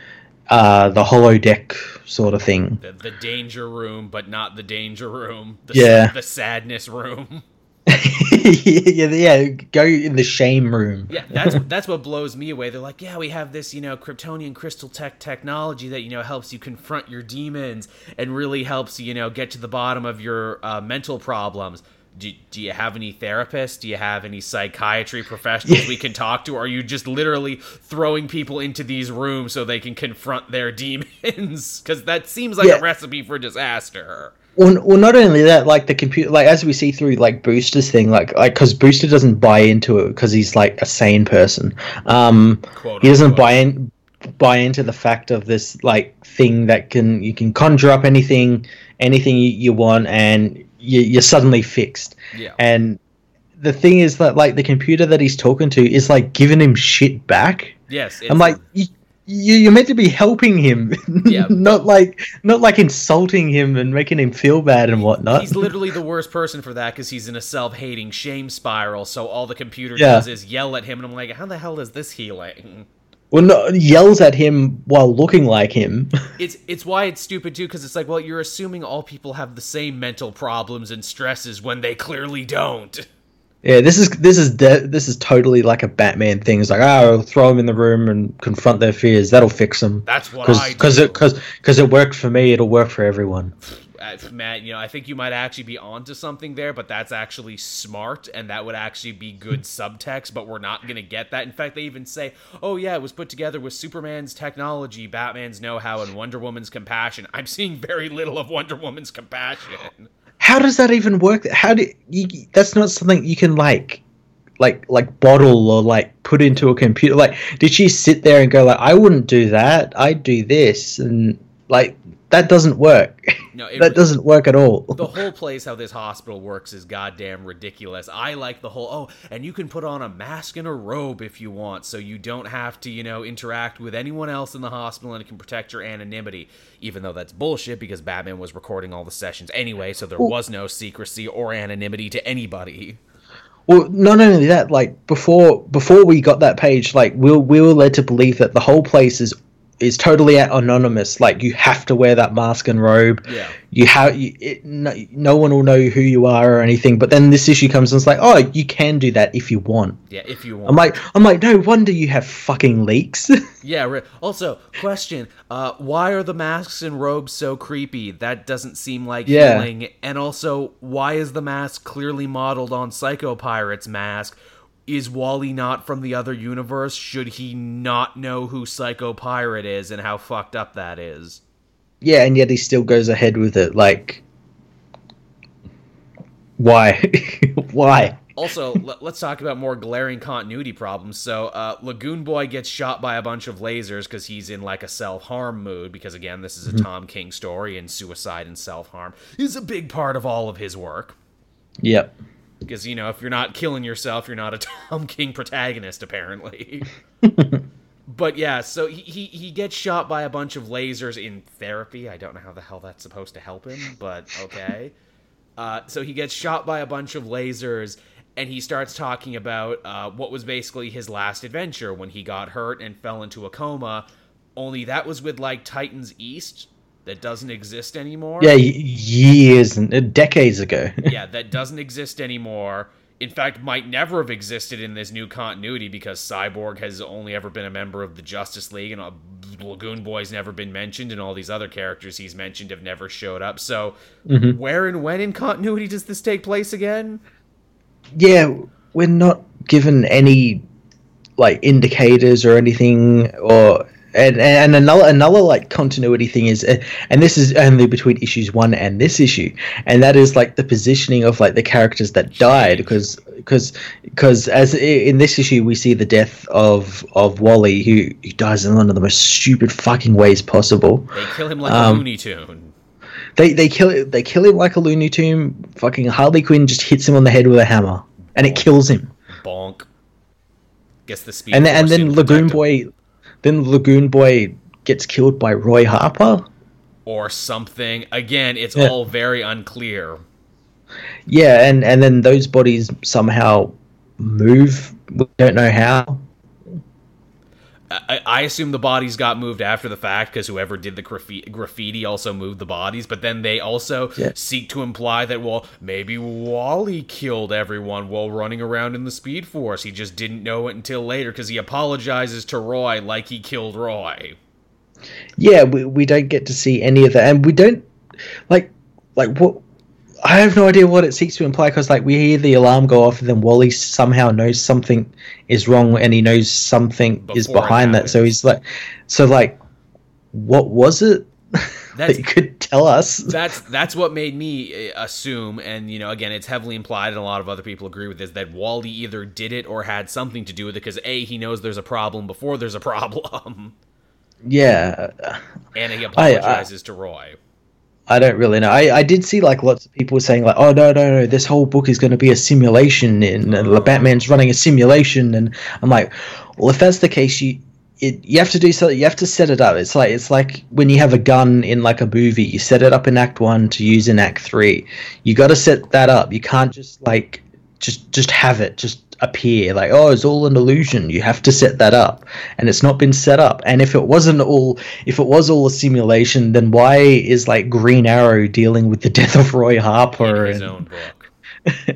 uh, the holodeck sort of thing. The, the, danger room, but not the danger room. The, yeah, the sadness room. yeah, yeah, go in the shame room. yeah, that's that's what blows me away. They're like, yeah, we have this, you know, Kryptonian crystal tech technology that you know helps you confront your demons and really helps you know get to the bottom of your uh, mental problems. Do, do you have any therapists? Do you have any psychiatry professionals we can talk to? Or are you just literally throwing people into these rooms so they can confront their demons? Because that seems like yeah. a recipe for disaster. Well, well, not only that, like the computer, like as we see through like Booster's thing, like like because Booster doesn't buy into it because he's like a sane person. Um, Quote, he doesn't buy in buy into the fact of this like thing that can you can conjure up anything anything you, you want and you, you're suddenly fixed. Yeah. And the thing is that like the computer that he's talking to is like giving him shit back. Yes. I'm like, you, you're meant to be helping him, yeah, not like not like insulting him and making him feel bad and whatnot. He's literally the worst person for that because he's in a self-hating shame spiral. So all the computer yeah. does is yell at him, and I'm like, how the hell is this healing? Well, no, yells at him while looking like him. it's it's why it's stupid too, because it's like, well, you're assuming all people have the same mental problems and stresses when they clearly don't. Yeah, this is this is de- this is totally like a Batman thing. It's like, oh, throw them in the room and confront their fears. That'll fix them. That's what Cause, I because it because because it worked for me. It'll work for everyone. Matt, you know, I think you might actually be onto something there, but that's actually smart, and that would actually be good subtext. But we're not gonna get that. In fact, they even say, "Oh yeah, it was put together with Superman's technology, Batman's know-how, and Wonder Woman's compassion." I'm seeing very little of Wonder Woman's compassion how does that even work? How do you? That's not something you can like, like, like bottle or like put into a computer. Like, did she sit there and go like, I wouldn't do that. I'd do this, and like that doesn't work. No, it, that doesn't work at all. The whole place how this hospital works is goddamn ridiculous. I like the whole oh, and you can put on a mask and a robe if you want, so you don't have to you know interact with anyone else in the hospital, and it can protect your anonymity. Even though that's bullshit because Batman was recording all the sessions anyway, so there well, was no secrecy or anonymity to anybody. Well, not only that, like before before we got that page, like we we were led to believe that the whole place is is totally anonymous. Like you have to wear that mask and robe. Yeah. You have you, it, no, no, one will know who you are or anything. But then this issue comes and it's like, oh, you can do that if you want. Yeah, if you want. I'm like, I'm like, no wonder you have fucking leaks. yeah. Also, question: uh, Why are the masks and robes so creepy? That doesn't seem like yeah. healing. And also, why is the mask clearly modeled on Psycho Pirate's mask? Is Wally not from the other universe? Should he not know who Psycho Pirate is and how fucked up that is? Yeah, and yet he still goes ahead with it. Like, why? why? Also, let, us talk about more glaring continuity problems. So, uh, Lagoon Boy gets shot by a bunch of lasers because he's in like a self harm mood. Because again, this is a mm-hmm. Tom King story, and suicide and self harm is a big part of all of his work. Yep because you know if you're not killing yourself you're not a tom king protagonist apparently. But yeah so he, he, he gets shot by a bunch of lasers in therapy. I don't know how the hell that's supposed to help him but okay. Uh, so he gets shot by a bunch of lasers and he starts talking about uh, what was basically his last adventure when he got hurt and fell into a coma. Only that was with like titans east that doesn't exist anymore. Yeah, years and uh, decades ago. yeah, that doesn't exist anymore. In fact, might never have existed in this new continuity because Cyborg has only ever been a member of the Justice League, and uh, Lagoon Boy's never been mentioned, and all these other characters he's mentioned have never showed up. So, mm-hmm. where and when in continuity does this take place again? Yeah, we're not given any like indicators or anything, or and and another another like continuity thing is uh, and this is only between issues one and this issue and that is like the positioning of like the characters that died because because because as in this issue we see the death of of wally who, who dies in one of the most stupid fucking ways possible. They kill him like um, a looney tune. they they kill they kill him like a looney tune. Fucking harley quinn just hits him on the head with a hammer and it kills him. Bonk. Gets the speed and then, and then lagoon boy then Lagoon Boy gets killed by Roy Harper or something. Again, it's yeah. all very unclear. Yeah, and and then those bodies somehow move. We don't know how. I, I assume the bodies got moved after the fact because whoever did the graffiti, graffiti also moved the bodies. But then they also yeah. seek to imply that well, maybe Wally killed everyone while running around in the Speed Force. He just didn't know it until later because he apologizes to Roy like he killed Roy. Yeah, we we don't get to see any of that, and we don't like like what I have no idea what it seeks to imply because, like, we hear the alarm go off, and then Wally somehow knows something is wrong, and he knows something Before is behind that. So he's like, so like, what was it? that you could tell us. That's that's what made me uh, assume, and you know, again, it's heavily implied, and a lot of other people agree with this that Wally either did it or had something to do with it because a he knows there's a problem before there's a problem. Yeah, and he apologizes I, I, to Roy. I don't really know. I, I did see like lots of people saying like, oh no no no, this whole book is going to be a simulation, and, and Batman's running a simulation, and I'm like, well, if that's the case, you it, you have to do something. You have to set it up. It's like it's like when you have a gun in like a movie. You set it up in Act One to use in Act Three. You got to set that up. You can't just like just just have it. Just appear like oh it's all an illusion. You have to set that up. And it's not been set up. And if it wasn't all if it was all a simulation then why is like green arrow dealing with the death of roy harper and,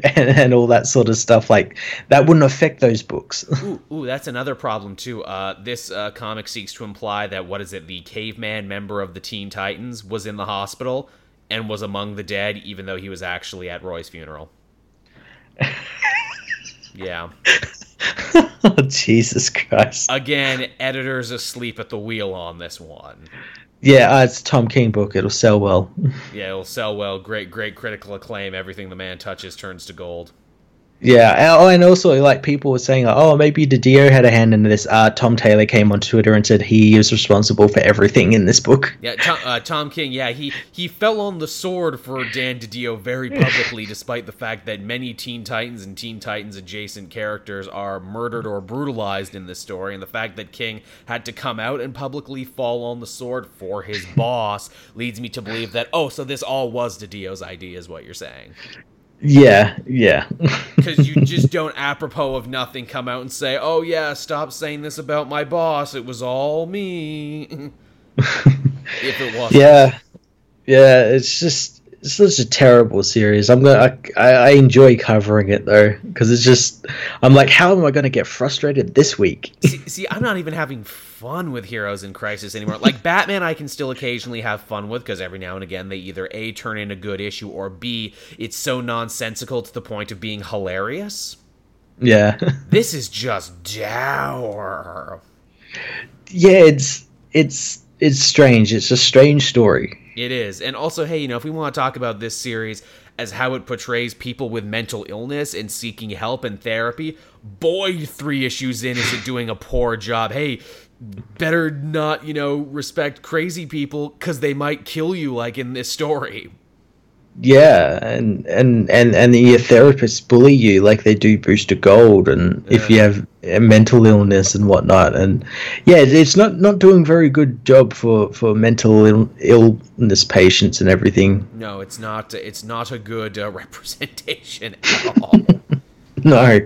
and, and, all that sort of stuff? Like that wouldn't affect those books. Ooh, ooh that's another problem too. Uh, this uh, comic seeks to imply that what is it the caveman member of the teen titans was in the hospital and was among the dead even though he was actually at roy's funeral yeah. oh, Jesus Christ. Again, editors asleep at the wheel on this one. Yeah, uh, it's a Tom King book. It'll sell well. yeah, it'll sell well. Great, great critical acclaim. Everything the man touches turns to gold. Yeah, oh, and also like people were saying, like, oh, maybe DiDio had a hand in this. Uh, Tom Taylor came on Twitter and said he is responsible for everything in this book. Yeah, Tom, uh, Tom King. Yeah, he he fell on the sword for Dan DiDio very publicly, despite the fact that many Teen Titans and Teen Titans adjacent characters are murdered or brutalized in this story, and the fact that King had to come out and publicly fall on the sword for his boss leads me to believe that oh, so this all was DiDio's idea, is what you're saying. Yeah, yeah. Because you just don't, apropos of nothing, come out and say, "Oh yeah, stop saying this about my boss. It was all me." if it was. Yeah, yeah. It's just it's such a terrible series. I'm gonna I, I enjoy covering it though because it's just I'm like, how am I gonna get frustrated this week? see, see, I'm not even having fun with Heroes in Crisis anymore. Like Batman, I can still occasionally have fun with because every now and again they either a turn in a good issue or b it's so nonsensical to the point of being hilarious. Yeah, this is just dour. Yeah, it's it's it's strange. It's a strange story. It is. And also, hey, you know, if we want to talk about this series as how it portrays people with mental illness and seeking help and therapy, boy, three issues in is it doing a poor job. Hey, better not, you know, respect crazy people because they might kill you, like in this story yeah and and and and your therapists bully you like they do booster gold and yeah. if you have a mental illness and whatnot. And yeah it's not not doing very good job for for mental Ill, illness patients and everything. No it's not it's not a good uh, representation at all. No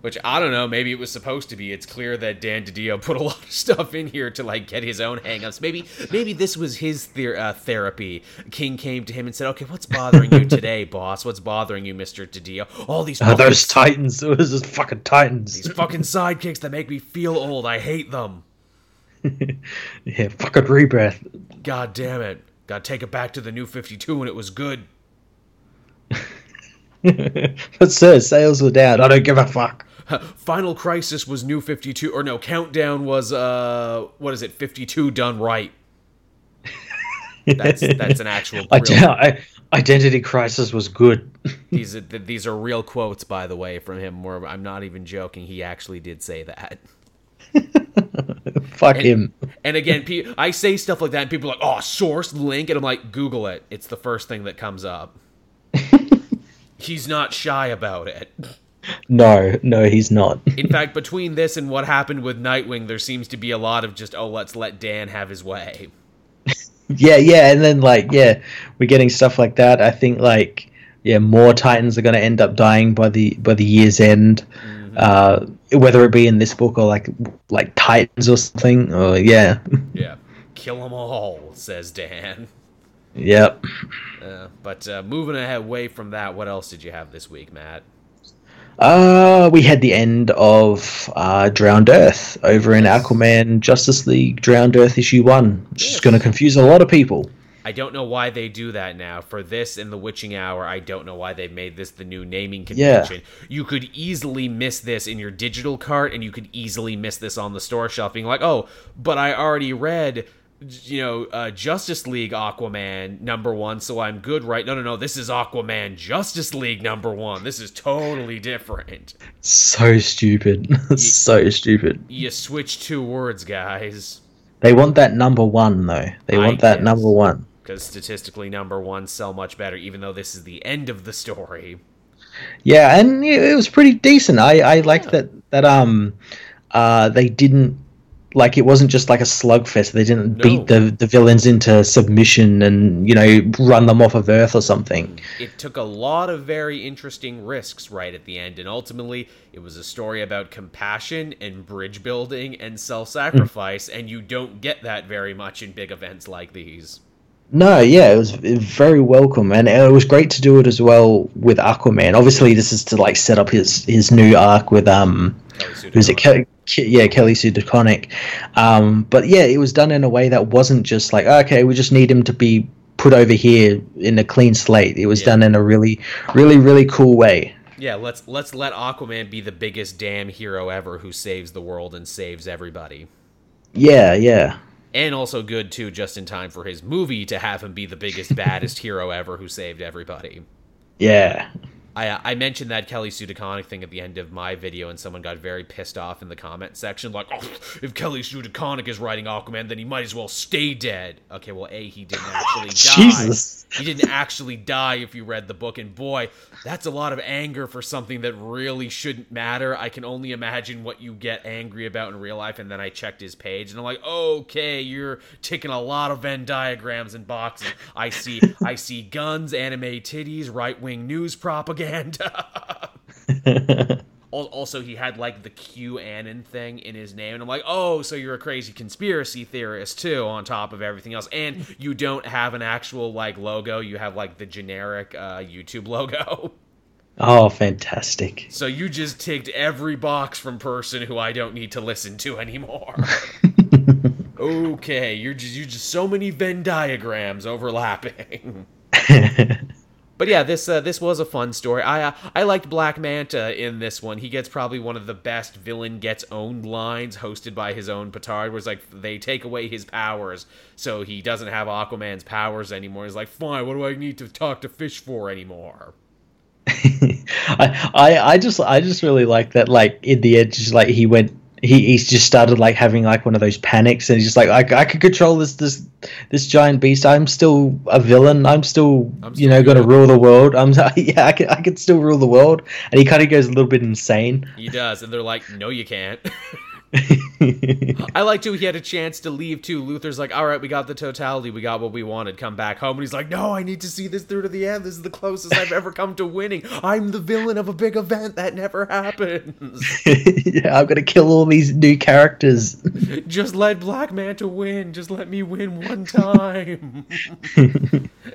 which I don't know. Maybe it was supposed to be. It's clear that Dan DiDio put a lot of stuff in here to like get his own hangups. Maybe maybe this was his ther- uh, therapy. King came to him and said, "Okay, what's bothering you today, boss? What's bothering you, Mister DiDio? All these oh, those titans. Those just fucking titans. These fucking sidekicks that make me feel old. I hate them. yeah, fucking rebirth. God damn it. Got to take it back to the new Fifty Two when it was good." but sir, sales were down. I don't give a fuck. Final Crisis was New Fifty Two, or no, Countdown was uh, what is it, Fifty Two done right. That's that's an actual. Real, I, Identity Crisis was good. these are these are real quotes, by the way, from him. Where I'm not even joking. He actually did say that. Fuck and, him. And again, I say stuff like that, and people are like, "Oh, source link," and I'm like, "Google it. It's the first thing that comes up." he's not shy about it. No, no, he's not. In fact, between this and what happened with Nightwing, there seems to be a lot of just, "Oh, let's let Dan have his way." yeah, yeah, and then like, yeah, we're getting stuff like that. I think like, yeah, more Titans are going to end up dying by the by the year's end. Mm-hmm. Uh, whether it be in this book or like like Titans or something. Or yeah. Yeah, kill them all, says Dan. Yep. Uh, but uh, moving ahead away from that, what else did you have this week, Matt? Uh, we had the end of uh, Drowned Earth over in Aquaman Justice League Drowned Earth issue one, which yes. is going to confuse a lot of people. I don't know why they do that now. For this and the Witching Hour, I don't know why they've made this the new naming convention. Yeah. You could easily miss this in your digital cart, and you could easily miss this on the store shelf, being like, "Oh, but I already read." You know, uh, Justice League Aquaman number one, so I'm good, right? No, no, no. This is Aquaman Justice League number one. This is totally different. So stupid. so stupid. You switch two words, guys. They want that number one, though. They want that guess. number one because statistically number one sell much better even though this is the end of the story yeah and it was pretty decent i i liked yeah. that that um uh they didn't like it wasn't just like a slugfest they didn't no. beat the the villains into submission and you know run them off of earth or something it took a lot of very interesting risks right at the end and ultimately it was a story about compassion and bridge building and self-sacrifice mm. and you don't get that very much in big events like these no, yeah, it was very welcome, and it was great to do it as well with Aquaman. Obviously, this is to like set up his his new arc with um, who's it? Yeah, Kelly Sue DeConnick. Um, but yeah, it was done in a way that wasn't just like okay, we just need him to be put over here in a clean slate. It was yeah. done in a really, really, really cool way. Yeah, let's let's let Aquaman be the biggest damn hero ever who saves the world and saves everybody. Yeah, yeah and also good too, just in time for his movie to have him be the biggest, baddest hero ever who saved everybody. Yeah. I, I mentioned that Kelly Sue DeConnick thing at the end of my video, and someone got very pissed off in the comment section, like, "Oh, if Kelly Sue DeConnick is writing Aquaman, then he might as well stay dead." Okay, well, a he didn't actually die. Jesus. He didn't actually die if you read the book, and boy, that's a lot of anger for something that really shouldn't matter. I can only imagine what you get angry about in real life. And then I checked his page, and I'm like, okay, you're ticking a lot of Venn diagrams and boxes. I see, I see guns, anime titties, right wing news propaganda. also he had like the QAnon thing in his name, and I'm like, oh, so you're a crazy conspiracy theorist too, on top of everything else, and you don't have an actual like logo, you have like the generic uh, YouTube logo. Oh, fantastic! So you just ticked every box from person who I don't need to listen to anymore. okay, you're just you just so many Venn diagrams overlapping. But yeah, this uh, this was a fun story. I uh, I liked Black Manta in this one. He gets probably one of the best villain gets owned lines, hosted by his own petard. Was like they take away his powers, so he doesn't have Aquaman's powers anymore. He's like, fine, what do I need to talk to fish for anymore? I, I I just I just really like that. Like in the end, just like he went he he's just started like having like one of those panics and he's just like I, I could control this this this giant beast. I'm still a villain. I'm still, I'm still you know going to rule the world. I'm yeah i can i can still rule the world. And he kind of goes a little bit insane. He does. And they're like no you can't I like too. He had a chance to leave too. Luther's like, "All right, we got the totality. We got what we wanted. Come back home." And he's like, "No, I need to see this through to the end. This is the closest I've ever come to winning. I'm the villain of a big event that never happens." yeah, I'm gonna kill all these new characters. Just let Black Manta win. Just let me win one time.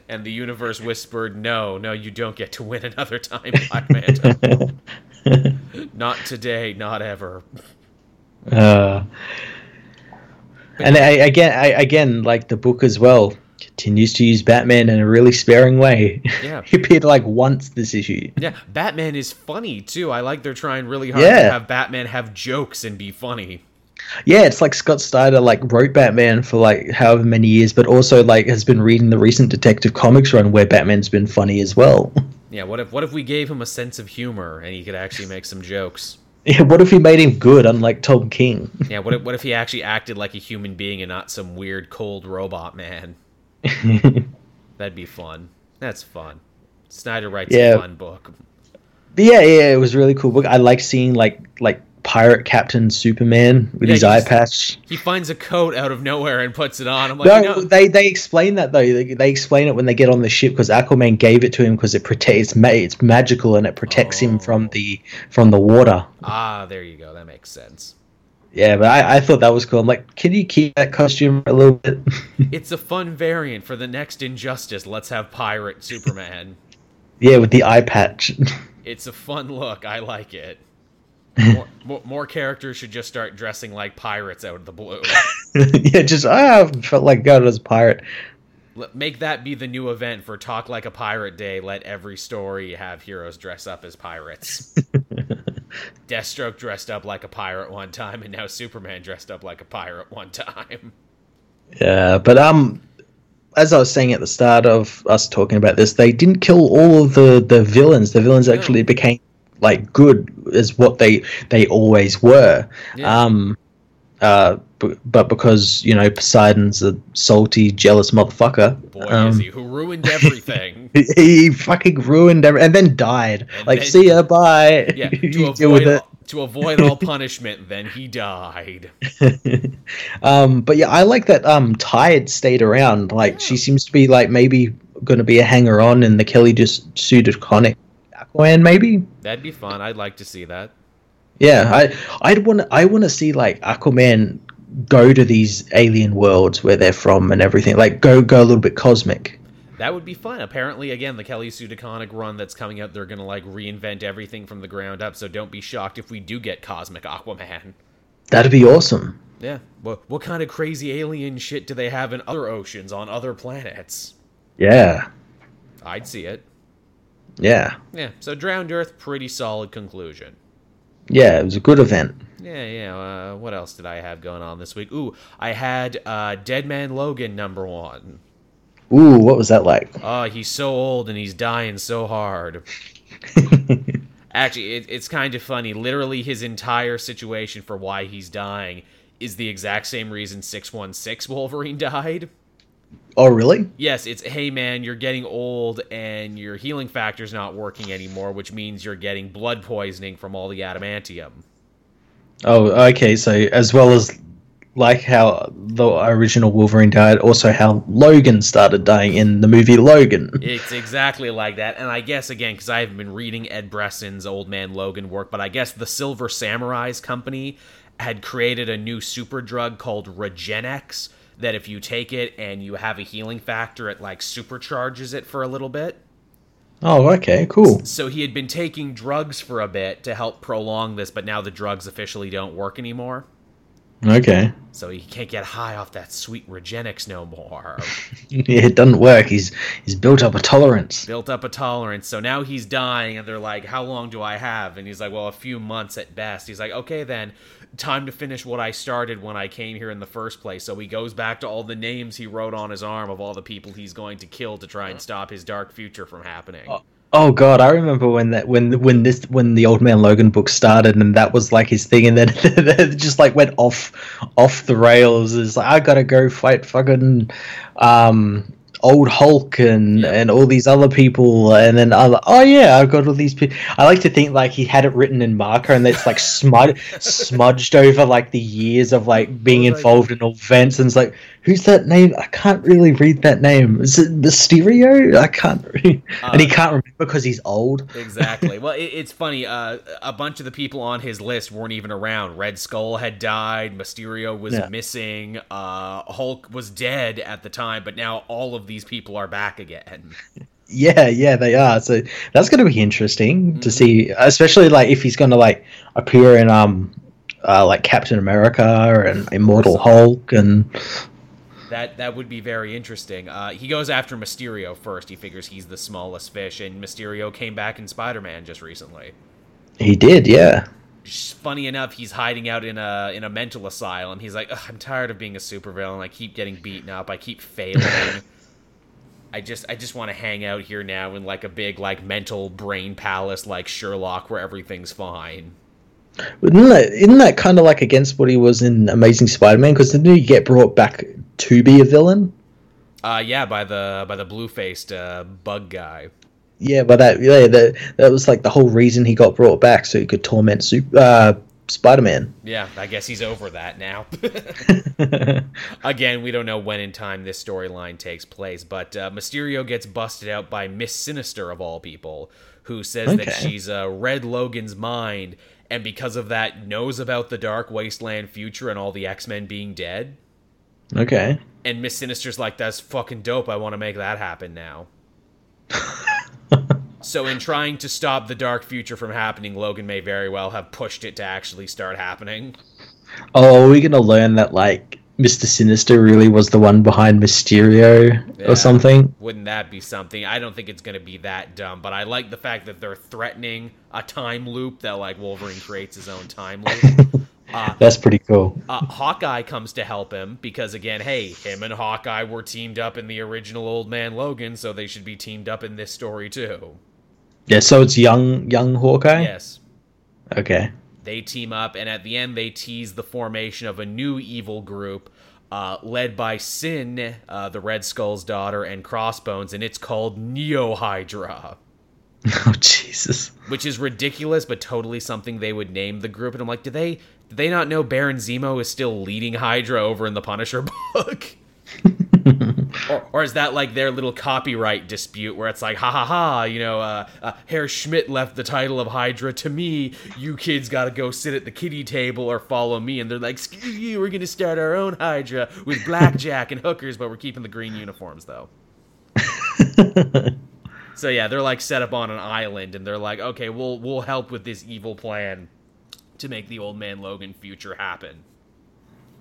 and the universe whispered, "No, no, you don't get to win another time, Black Manta. not today. Not ever." Uh, and I, again, I, again, like the book as well, continues to use Batman in a really sparing way. Yeah. he appeared like once this issue. Yeah, Batman is funny too. I like they're trying really hard Yeah. to have Batman have jokes and be funny. Yeah, it's like Scott Snyder like wrote Batman for like however many years, but also like has been reading the recent Detective Comics run where Batman's been funny as well. Yeah, what if what if we gave him a sense of humor and he could actually make some jokes? Yeah, what if he made him good, unlike Tom King? Yeah, what if what if he actually acted like a human being and not some weird cold robot man? That'd be fun. That's fun. Snyder writes Yeah. a fun book. But yeah, yeah, it was a really cool book. I like seeing like like pirate captain Superman with Yeah, his eye patch. He finds a coat out of nowhere and puts it on. I'm like, No, you know, they they explain that though. They, they explain it when they get on the ship because Aquaman gave it to him because it protects it's, ma- it's magical and it protects him from Oh. the from the water. ah, there you go. That makes sense. Yeah, but I, I thought that was cool. I'm like, can you keep that costume a little bit? It's a fun variant for the next Injustice. Let's have pirate Superman. yeah, with the eye patch. It's a fun look. I like it. More, more, more characters should just start dressing like pirates out of the blue. yeah, just ah, felt like God was a pirate. Make that be the new event for Talk Like a Pirate Day. Let every story have heroes dress up as pirates. Deathstroke dressed up like a pirate one time, and now Superman dressed up like a pirate one time. Yeah, but um, as I was saying at the start of us talking about this, they didn't kill all of the the villains. The villains No. actually became like good is what they they always were. Yeah. Um, uh, b- but because you know Poseidon's a salty, jealous motherfucker. Boy, um, is he who ruined everything. he, fucking ruined everything, and then died. And like, then- see ya, bye. Yeah, to avoid it. to avoid all punishment, then he died. um, but yeah, I like that. Um, Tide stayed around. Like, she seems to be like maybe going to be a hanger on, and the Kelly Sue DeConnick Aquaman. Maybe. That'd be fun. I'd like to see that. Yeah, I I'd want I want to see like Aquaman go to these alien worlds where they're from and everything. Like, go go a little bit cosmic. That would be fun. Apparently, again, the Kelly Sue DeConnick run that's coming out, they're gonna like reinvent everything from the ground up. So don't be shocked if we do get Cosmic Aquaman. That'd be awesome. Yeah. What what kind of crazy alien shit do they have in other oceans on other planets? Yeah, I'd see it. Yeah, Yeah. So Drowned Earth, pretty solid conclusion. yeah. It was a good event. Yeah, yeah. Uh, what else did I have going on this week? Ooh, I had uh, Dead Man Logan number one. Ooh, what was that like? Oh, he's so old and he's dying so hard. Actually, it, it's kind of funny. Literally, his entire situation for why he's dying is the exact same reason 616 Wolverine died. Oh, really? Yes, it's hey man, you're getting old and your healing factor's not working anymore, which means you're getting blood poisoning from all the adamantium. Oh, okay. So as well as like how the original Wolverine died, also how Logan started dying in the movie Logan. It's exactly like that. And I guess, again, because I haven't been reading Ed Brisson's Old Man Logan work, but I guess the Silver Samurais company had created a new super drug called Regenix that if you take it and you have a healing factor, it like supercharges it for a little bit. Oh, okay, cool. So he had been taking drugs for a bit to help prolong this, but now the drugs officially don't work anymore. Okay. So he can't get high off that sweet Regenix no more. Yeah, it doesn't work. He's he's built up a tolerance. built up a tolerance. So now he's dying, and they're like, "How long do I have?" And he's like, "Well, a few months at best." He's like, "Okay, then, time to finish what I started when I came here in the first place." So he goes back to all the names he wrote on his arm of all the people he's going to kill to try and stop his dark future from happening. Uh, Oh god, I remember when that when when this when the Old Man Logan book started and that was like his thing and then it just like went off off the rails. It's like I gotta go fight fucking um old Hulk and Yeah. and all these other people and then I oh yeah I've got all these people. I like to think like he had it written in marker and it's like smud smudged over like the years of like being What was I- involved in all events and it's like who's that name? I can't really read that name. Is it Mysterio? I can't read. and he Uh, can't remember because he's old. Exactly. well, it, it's funny. Uh, a bunch of the people on his list weren't even around. Red Skull had died. Mysterio was Yeah. missing. Uh, Hulk was dead at the time, but now all of these people are back again. Yeah, yeah, they are. So that's going to be interesting to Mhm. see, especially like if he's going to like appear in um, uh, like Captain America and Immortal Hulk and that that would be very interesting. Uh, he goes after Mysterio first. He figures he's the smallest fish, and Mysterio came back in Spider-Man just recently. He did, yeah. Funny enough, he's hiding out in a in a mental asylum. He's like, I'm tired of being a supervillain. I keep getting beaten up. I keep failing. I just I just want to hang out here now in like a big like mental brain palace like Sherlock where everything's fine. Isn't that, isn't that kind of like against what he was in Amazing Spider-Man? Because didn't he get brought back to be a villain? Uh, yeah, by the by the blue-faced uh, bug guy. Yeah, but that yeah that that was like the whole reason he got brought back, so he could torment super, uh, Spider-Man. Yeah, I guess he's over that now. Again, we don't know when in time this storyline takes place, but uh, Mysterio gets busted out by Miss Sinister of all people, who says okay. that she's uh, read Logan's mind and because of that knows about the Dark Wasteland future and all the X-Men being dead. Okay. And Miss Sinister's like, that's fucking dope. I want to make that happen now. so, in trying to stop the dark future from happening, Logan may very well have pushed it to actually start happening. Oh, are we going to learn that, like, Mr. Sinister really was the one behind Mysterio yeah, or something. Wouldn't that be something? I don't think it's going to be that dumb, but I like the fact that they're threatening a time loop that like Wolverine creates his own time loop. Uh, That's pretty cool. Uh, Hawkeye comes to help him because again, hey, him and Hawkeye were teamed up in the original Old Man Logan, so they should be teamed up in this story too. Yeah, so it's young young Hawkeye? Yes. Okay they team up, and at the end, they tease the formation of a new evil group uh, led by Sin, uh, the Red Skull's daughter, and Crossbones, and it's called Neo Hydra. Oh Jesus! Which is ridiculous, but totally something they would name the group. And I'm like, do they did they not know Baron Zemo is still leading Hydra over in the Punisher book? or, or, is that like their little copyright dispute where it's like, ha ha ha, you know, uh, uh, Herr Schmidt left the title of Hydra to me. You kids got to go sit at the kitty table or follow me. And they're like, screw you, we're going to start our own Hydra with blackjack and hookers, but we're keeping the green uniforms though. so yeah, they're like set up on an island, and they're like, okay, we'll we'll help with this evil plan to make the old man Logan future happen.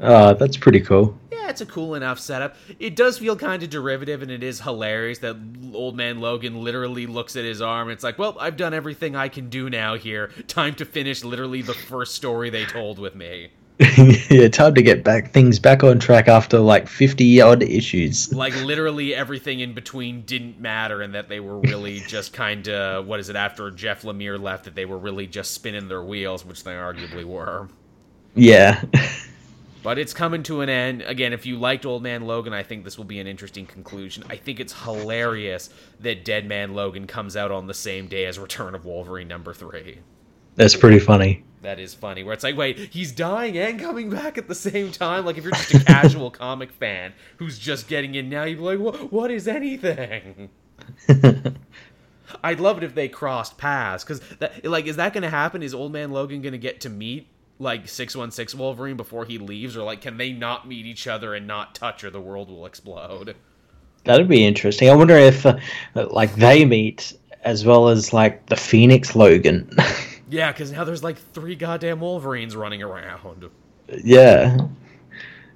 Uh, that's pretty cool. Yeah, it's a cool enough setup. It does feel kind of derivative, and it is hilarious that old man Logan literally looks at his arm. it's like, well, I've done everything I can do now here. Time to finish literally the first story they told with me. yeah, time to get back things back on track after like fifty odd issues. Like literally everything in between didn't matter, and that they were really just kind of what is it after Jeff Lemire left that they were really just spinning their wheels, which they arguably were. Yeah. But it's coming to an end. Again, if you liked Old Man Logan, I think this will be an interesting conclusion. I think it's hilarious that Dead Man Logan comes out on the same day as Return of Wolverine number three. That's pretty funny. That is funny. Where it's like, wait, he's dying and coming back at the same time. Like if you're just a casual comic fan who's just getting in now, you'd be like, what, what is anything? I'd love it if they crossed paths because that like is that going to happen? Is Old Man Logan going to get to meet like 616 Wolverine before he leaves or like can they not meet each other and not touch or the world will explode? That'd be interesting. I wonder if uh, like they meet as well as like the Phoenix Logan. yeah, cuz now there's like three goddamn Wolverines running around. Yeah.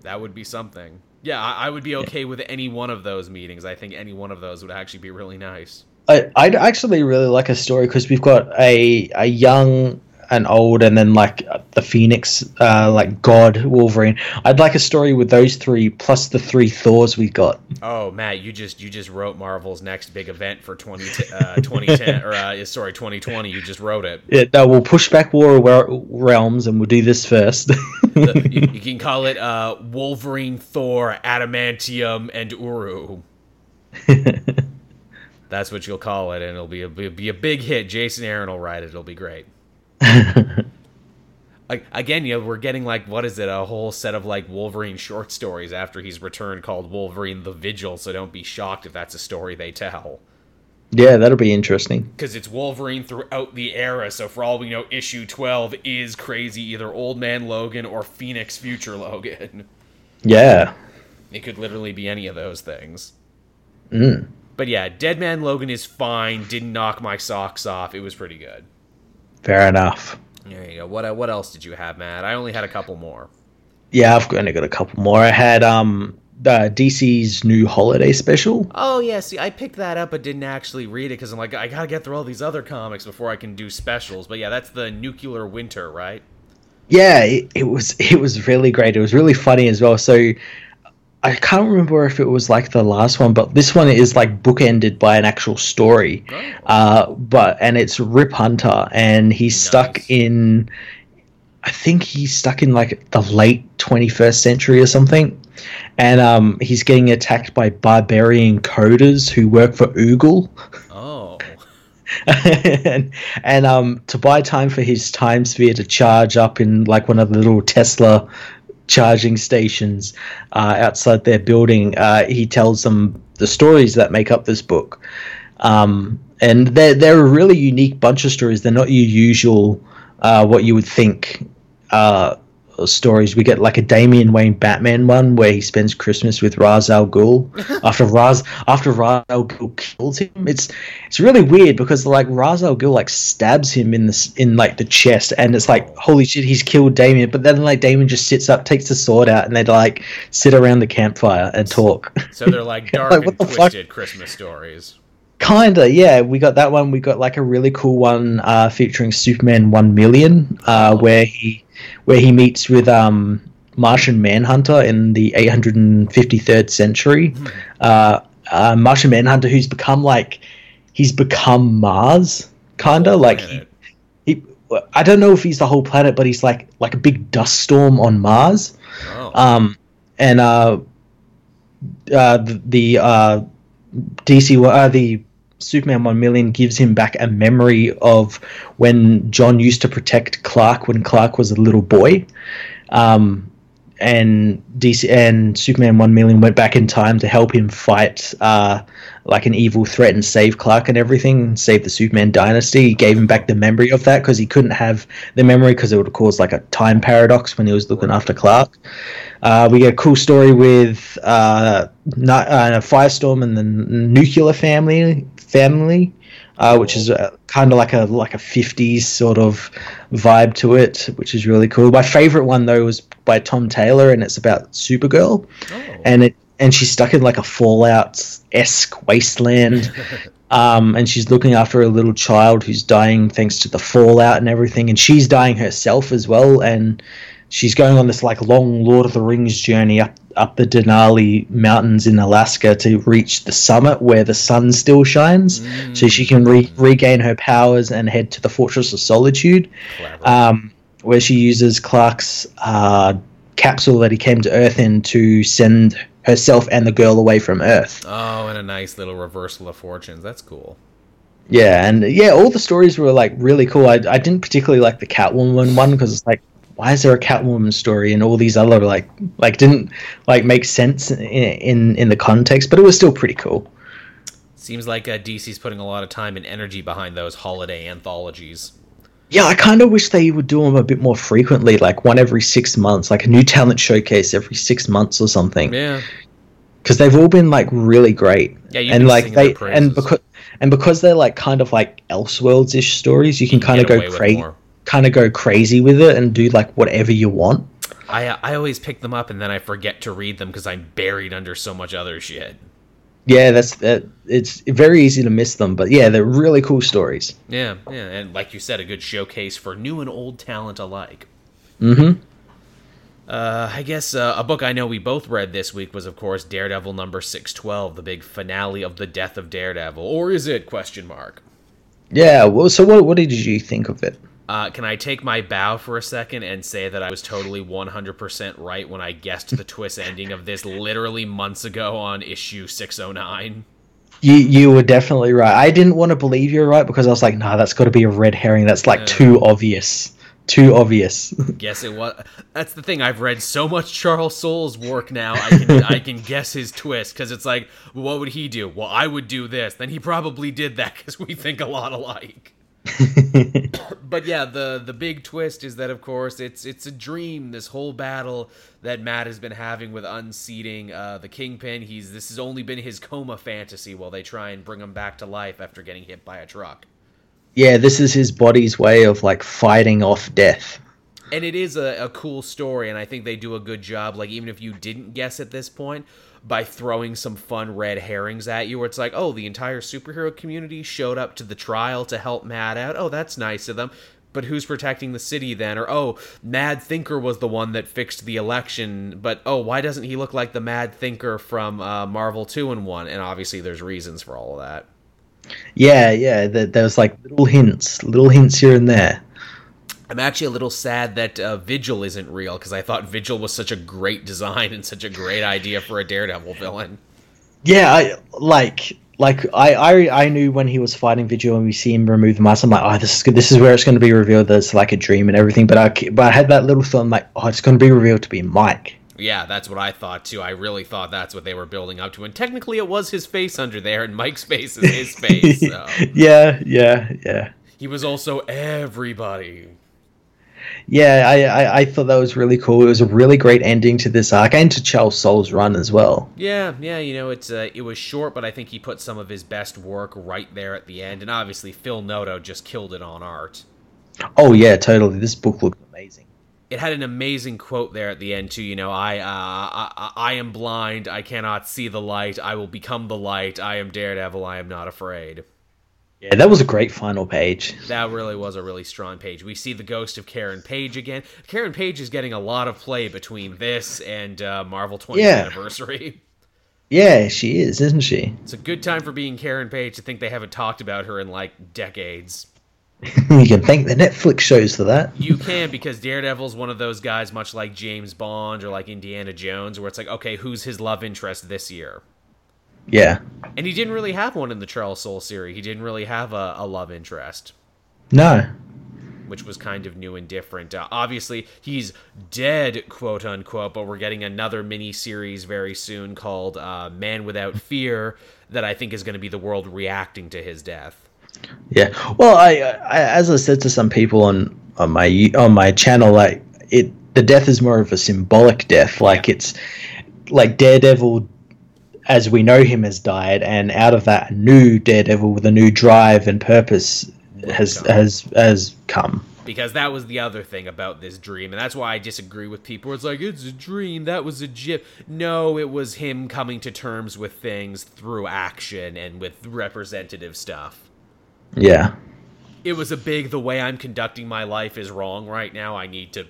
That would be something. Yeah, I, I would be okay with any one of those meetings. I think any one of those would actually be really nice. I, I'd actually really like a story because we've got a a young and old, and then like the Phoenix, uh, like God Wolverine. I'd like a story with those three plus the three Thors we got. Oh, Matt, you just you just wrote Marvel's next big event for 20, uh, 2010 or uh, sorry 2020. You just wrote it. Yeah, no, we'll push back War Realms and we'll do this first. the, you, you, can call it uh, Wolverine, Thor, Adamantium, and Uru. That's what you'll call it, and it'll be a, be a big hit. Jason Aaron will write it. It'll be great. Again, you know, we're getting like what is it? A whole set of like Wolverine short stories after he's returned called Wolverine the Vigil. So don't be shocked if that's a story they tell. Yeah, that'll be interesting. Because it's Wolverine throughout the era. So for all we know, issue twelve is crazy, either Old Man Logan or Phoenix Future Logan. Yeah, it could literally be any of those things. Mm. But yeah, Dead Man Logan is fine. Didn't knock my socks off. It was pretty good. Fair enough. There you go. What uh, what else did you have, Matt? I only had a couple more. Yeah, I've only got a couple more. I had um uh, DC's new holiday special. Oh yeah, see, I picked that up but didn't actually read it because I'm like, I gotta get through all these other comics before I can do specials. But yeah, that's the Nuclear Winter, right? Yeah, it, it was it was really great. It was really funny as well. So I can't remember if it was like the last one, but this one is like bookended by an actual story. Oh. Uh, but and it's Rip Hunter, and he's nice. stuck in. I think he's stuck in like the late 21st century or something, and um, he's getting attacked by barbarian coders who work for Oogle. Oh. and and um, to buy time for his time sphere to charge up in like one of the little Tesla charging stations uh, outside their building, uh, he tells them the stories that make up this book. Um, and they're, they're a really unique bunch of stories. They're not your usual, uh, what you would think uh, stories. We get like a Damian Wayne Batman one where he spends Christmas with Ra's al Ghul after Ra's after Ra's al Ghul kills him. It's it's really weird because like Ra's al Ghul like stabs him in the in like the chest, and it's like holy shit, he's killed Damian. But then like Damian just sits up, takes the sword out, and they like sit around the campfire and talk. So they're like dark like, and twisted fuck? Christmas stories. Kinda, yeah. We got that one. We got like a really cool one uh, featuring Superman One Million, uh, oh. where he where he meets with um, Martian Manhunter in the 853rd century. Mm. Uh, uh, Martian Manhunter, who's become like he's become Mars, kinda oh, like he, he. I don't know if he's the whole planet, but he's like like a big dust storm on Mars. Oh. Um, and uh, uh, the, the uh, DC, uh, the Superman 1 million gives him back a memory of when John used to protect Clark when Clark was a little boy. Um, and DC and Superman 1 million went back in time to help him fight uh, like an evil threat and save Clark and everything, save the Superman dynasty. He gave him back the memory of that because he couldn't have the memory because it would have caused like a time paradox when he was looking after Clark. Uh, we get a cool story with uh, not, uh, Firestorm and the Nuclear family family, uh, which is uh, kind of like a like a '50s sort of vibe to it, which is really cool. My favorite one though was by Tom Taylor, and it's about Supergirl, oh. and it and she's stuck in like a Fallout esque wasteland. Um, and she's looking after a little child who's dying thanks to the fallout and everything, and she's dying herself as well. And she's going on this like long Lord of the Rings journey up up the Denali Mountains in Alaska to reach the summit where the sun still shines, mm. so she can re- regain her powers and head to the Fortress of Solitude, um, where she uses Clark's uh, capsule that he came to Earth in to send herself and the girl away from Earth. Oh, and a nice little reversal of fortunes. That's cool. Yeah, and yeah, all the stories were like really cool. I, I didn't particularly like the Catwoman one because it's like why is there a Catwoman story and all these other like like didn't like make sense in in, in the context, but it was still pretty cool. Seems like uh, DC's putting a lot of time and energy behind those holiday anthologies. Yeah, I kind of wish they would do them a bit more frequently, like one every six months, like a new talent showcase every six months or something. Yeah, because they've all been like really great. Yeah, and like they and because and because they're like kind of like Elseworlds ish stories, you can kind of go crazy kind of go crazy with it and do like whatever you want. I I always pick them up and then I forget to read them because I'm buried under so much other shit. Yeah, that's that. It's very easy to miss them, but yeah, they're really cool stories. Yeah, yeah, and like you said, a good showcase for new and old talent alike. Mm-hmm. Uh, I guess uh, a book I know we both read this week was, of course, Daredevil number six twelve, the big finale of the death of Daredevil, or is it? Question mark. Yeah. Well, so what what did you think of it? Uh, can I take my bow for a second and say that I was totally 100% right when I guessed the twist ending of this literally months ago on issue 609? You you were definitely right. I didn't want to believe you were right because I was like, nah, that's got to be a red herring. That's like uh, too obvious. Too obvious. guess it was. That's the thing. I've read so much Charles Soule's work now. I can I can guess his twist because it's like, what would he do? Well, I would do this. Then he probably did that because we think a lot alike. but yeah, the the big twist is that of course it's it's a dream. This whole battle that Matt has been having with unseating uh, the Kingpin. He's this has only been his coma fantasy while they try and bring him back to life after getting hit by a truck. Yeah, this is his body's way of like fighting off death. and it is a, a cool story, and I think they do a good job. Like even if you didn't guess at this point, by throwing some fun red herrings at you, where it's like, oh, the entire superhero community showed up to the trial to help Matt out. Oh, that's nice of them. But who's protecting the city then? Or oh, Mad Thinker was the one that fixed the election. But oh, why doesn't he look like the Mad Thinker from uh, Marvel Two-in-One? And obviously, there's reasons for all of that. Yeah, yeah. There was like little hints, little hints here and there. I'm actually a little sad that uh, Vigil isn't real because I thought Vigil was such a great design and such a great idea for a Daredevil villain. Yeah, I like like I, I I knew when he was fighting Vigil and we see him remove the mask. I'm like, oh, this is good. This is where it's going to be revealed that it's like a dream and everything. But I but I had that little thought. I'm like, oh, it's going to be revealed to be Mike. Yeah, that's what I thought too. I really thought that's what they were building up to, and technically, it was his face under there, and Mike's face is his face. So. yeah, yeah, yeah. He was also everybody yeah, I, I, I thought that was really cool. It was a really great ending to this arc and to Charles Soule's run as well. Yeah, yeah, you know, it's uh, it was short, but I think he put some of his best work right there at the end, and obviously Phil Noto just killed it on art. Oh yeah, totally. This book looked amazing. It had an amazing quote there at the end too. You know, I, uh, I, I am blind. I cannot see the light. I will become the light. I am Daredevil. I am not afraid. Yeah, that was a great final page. That really was a really strong page. We see the ghost of Karen Page again. Karen Page is getting a lot of play between this and uh, Marvel 20th yeah. anniversary. Yeah, she is, isn't she? It's a good time for being Karen Page to think they haven't talked about her in like decades. you can thank the Netflix shows for that. You can because Daredevil's one of those guys, much like James Bond or like Indiana Jones, where it's like, okay, who's his love interest this year? Yeah. And he didn't really have one in the Charles Soule series. He didn't really have a, a love interest. No. Which was kind of new and different. Uh, obviously, he's dead, quote unquote, but we're getting another mini series very soon called uh, Man Without Fear that I think is going to be the world reacting to his death. Yeah. Well, I, I as I said to some people on on my on my channel, like it, the death is more of a symbolic death. Like yeah. it's like Daredevil as we know him has died, and out of that, new Daredevil with a new drive and purpose has has has come. Because that was the other thing about this dream, and that's why I disagree with people. It's like it's a dream. That was a jip. No, it was him coming to terms with things through action and with representative stuff. Yeah. It was a big. The way I'm conducting my life is wrong right now. I need to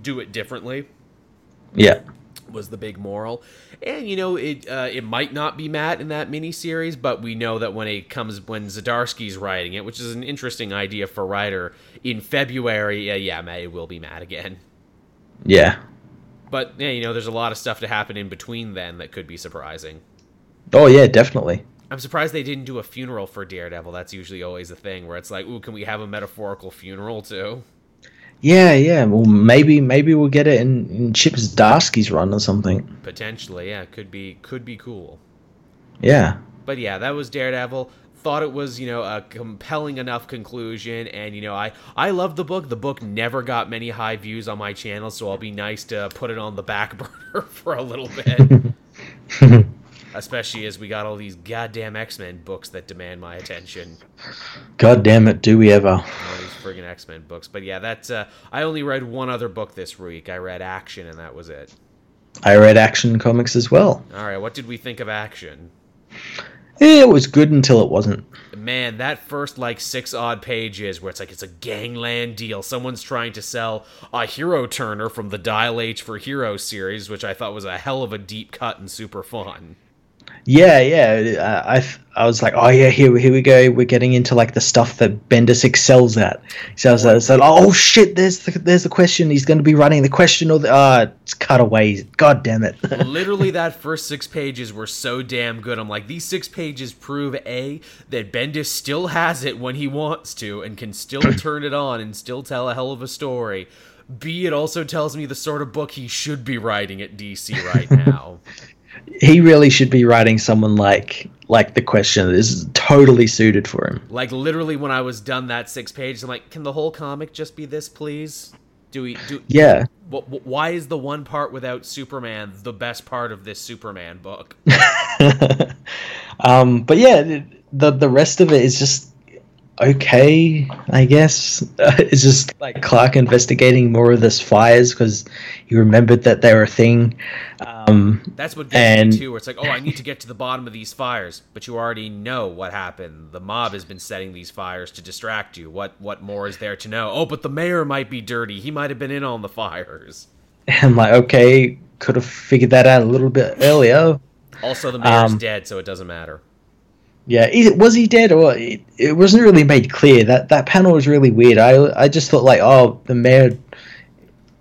do it differently. Yeah was the big moral. And you know, it uh, it might not be Matt in that miniseries, but we know that when it comes when Zdarsky's writing it, which is an interesting idea for writer in February, uh, yeah, Matt, it will be Matt again. Yeah. But yeah, you know, there's a lot of stuff to happen in between then that could be surprising. Oh yeah, definitely. I'm surprised they didn't do a funeral for Daredevil. That's usually always a thing where it's like, ooh, can we have a metaphorical funeral too? Yeah, yeah. Well, maybe maybe we'll get it in, in Chip Zdarsky's run or something. Potentially, yeah. Could be could be cool. Yeah. But yeah, that was Daredevil. Thought it was, you know, a compelling enough conclusion, and you know, I I love the book. The book never got many high views on my channel, so I'll be nice to put it on the back burner for a little bit. especially as we got all these goddamn X Men books that demand my attention. God damn it, do we ever? All these friggin' X Men books. But yeah, that's. Uh, I only read one other book this week. I read Action, and that was it. I read Action comics as well. All right, what did we think of Action? It was good until it wasn't. Man, that first like six odd pages where it's like it's a gangland deal. Someone's trying to sell a hero turner from the Dial H for Heroes series, which I thought was a hell of a deep cut and super fun. Yeah, yeah. Uh, I I was like, oh yeah, here here we go. We're getting into like the stuff that Bendis excels at. So I was, I was like, oh shit, there's the there's the question. He's going to be running the question or the uh, it's cutaways. God damn it. Literally, that first six pages were so damn good. I'm like, these six pages prove a that Bendis still has it when he wants to and can still turn it on and still tell a hell of a story. B, it also tells me the sort of book he should be writing at DC right now he really should be writing someone like like the question this is totally suited for him. Like literally, when I was done that six pages, I'm like, can the whole comic just be this, please? Do we do? Yeah. why is the one part without Superman the best part of this Superman book? um, but yeah, the the rest of it is just okay, I guess. it's just like Clark investigating more of this fires because he remembered that they were a thing. Um, That's what gets and- me too. Where it's like, oh, I need to get to the bottom of these fires, but you already know what happened. The mob has been setting these fires to distract you. What what more is there to know? Oh, but the mayor might be dirty. He might have been in on the fires. I'm like, okay, could have figured that out a little bit earlier. Also, the mayor's Um, dead, so it doesn't matter. Yeah, was he dead or it, it wasn't really made clear. That that panel was really weird. I I just thought like, oh, the mayor,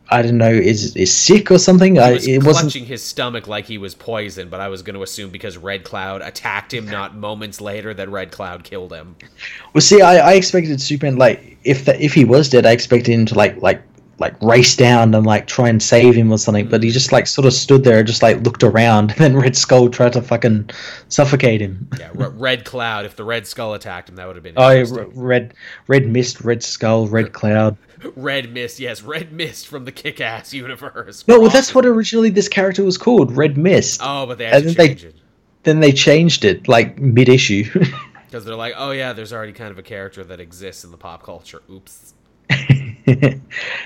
I don't know, is is sick or something. I He was it clutching wasn't. his stomach like he was poisoned, but I was going to assume because Red Cloud attacked him not moments later that Red Cloud killed him. Well, see, I, I expected Superman like if that if he was dead, I expected him to like like like race down and like try and save him or something. But he just like sort of stood there, and just like looked around, and then Red Skull tried to fucking suffocate him. Yeah, R- Red Cloud. If the Red Skull attacked him, that would have been Oh, red red mist, red skull, red cloud. Red Mist, yes, Red Mist from the Kick-Ass universe. No, well, that's what originally this character was called, Red Mist. Oh, but they And had to then they- it Then they changed it like mid issue. because they're like, oh yeah, there's already kind of a character that exists in the pop culture. Oops.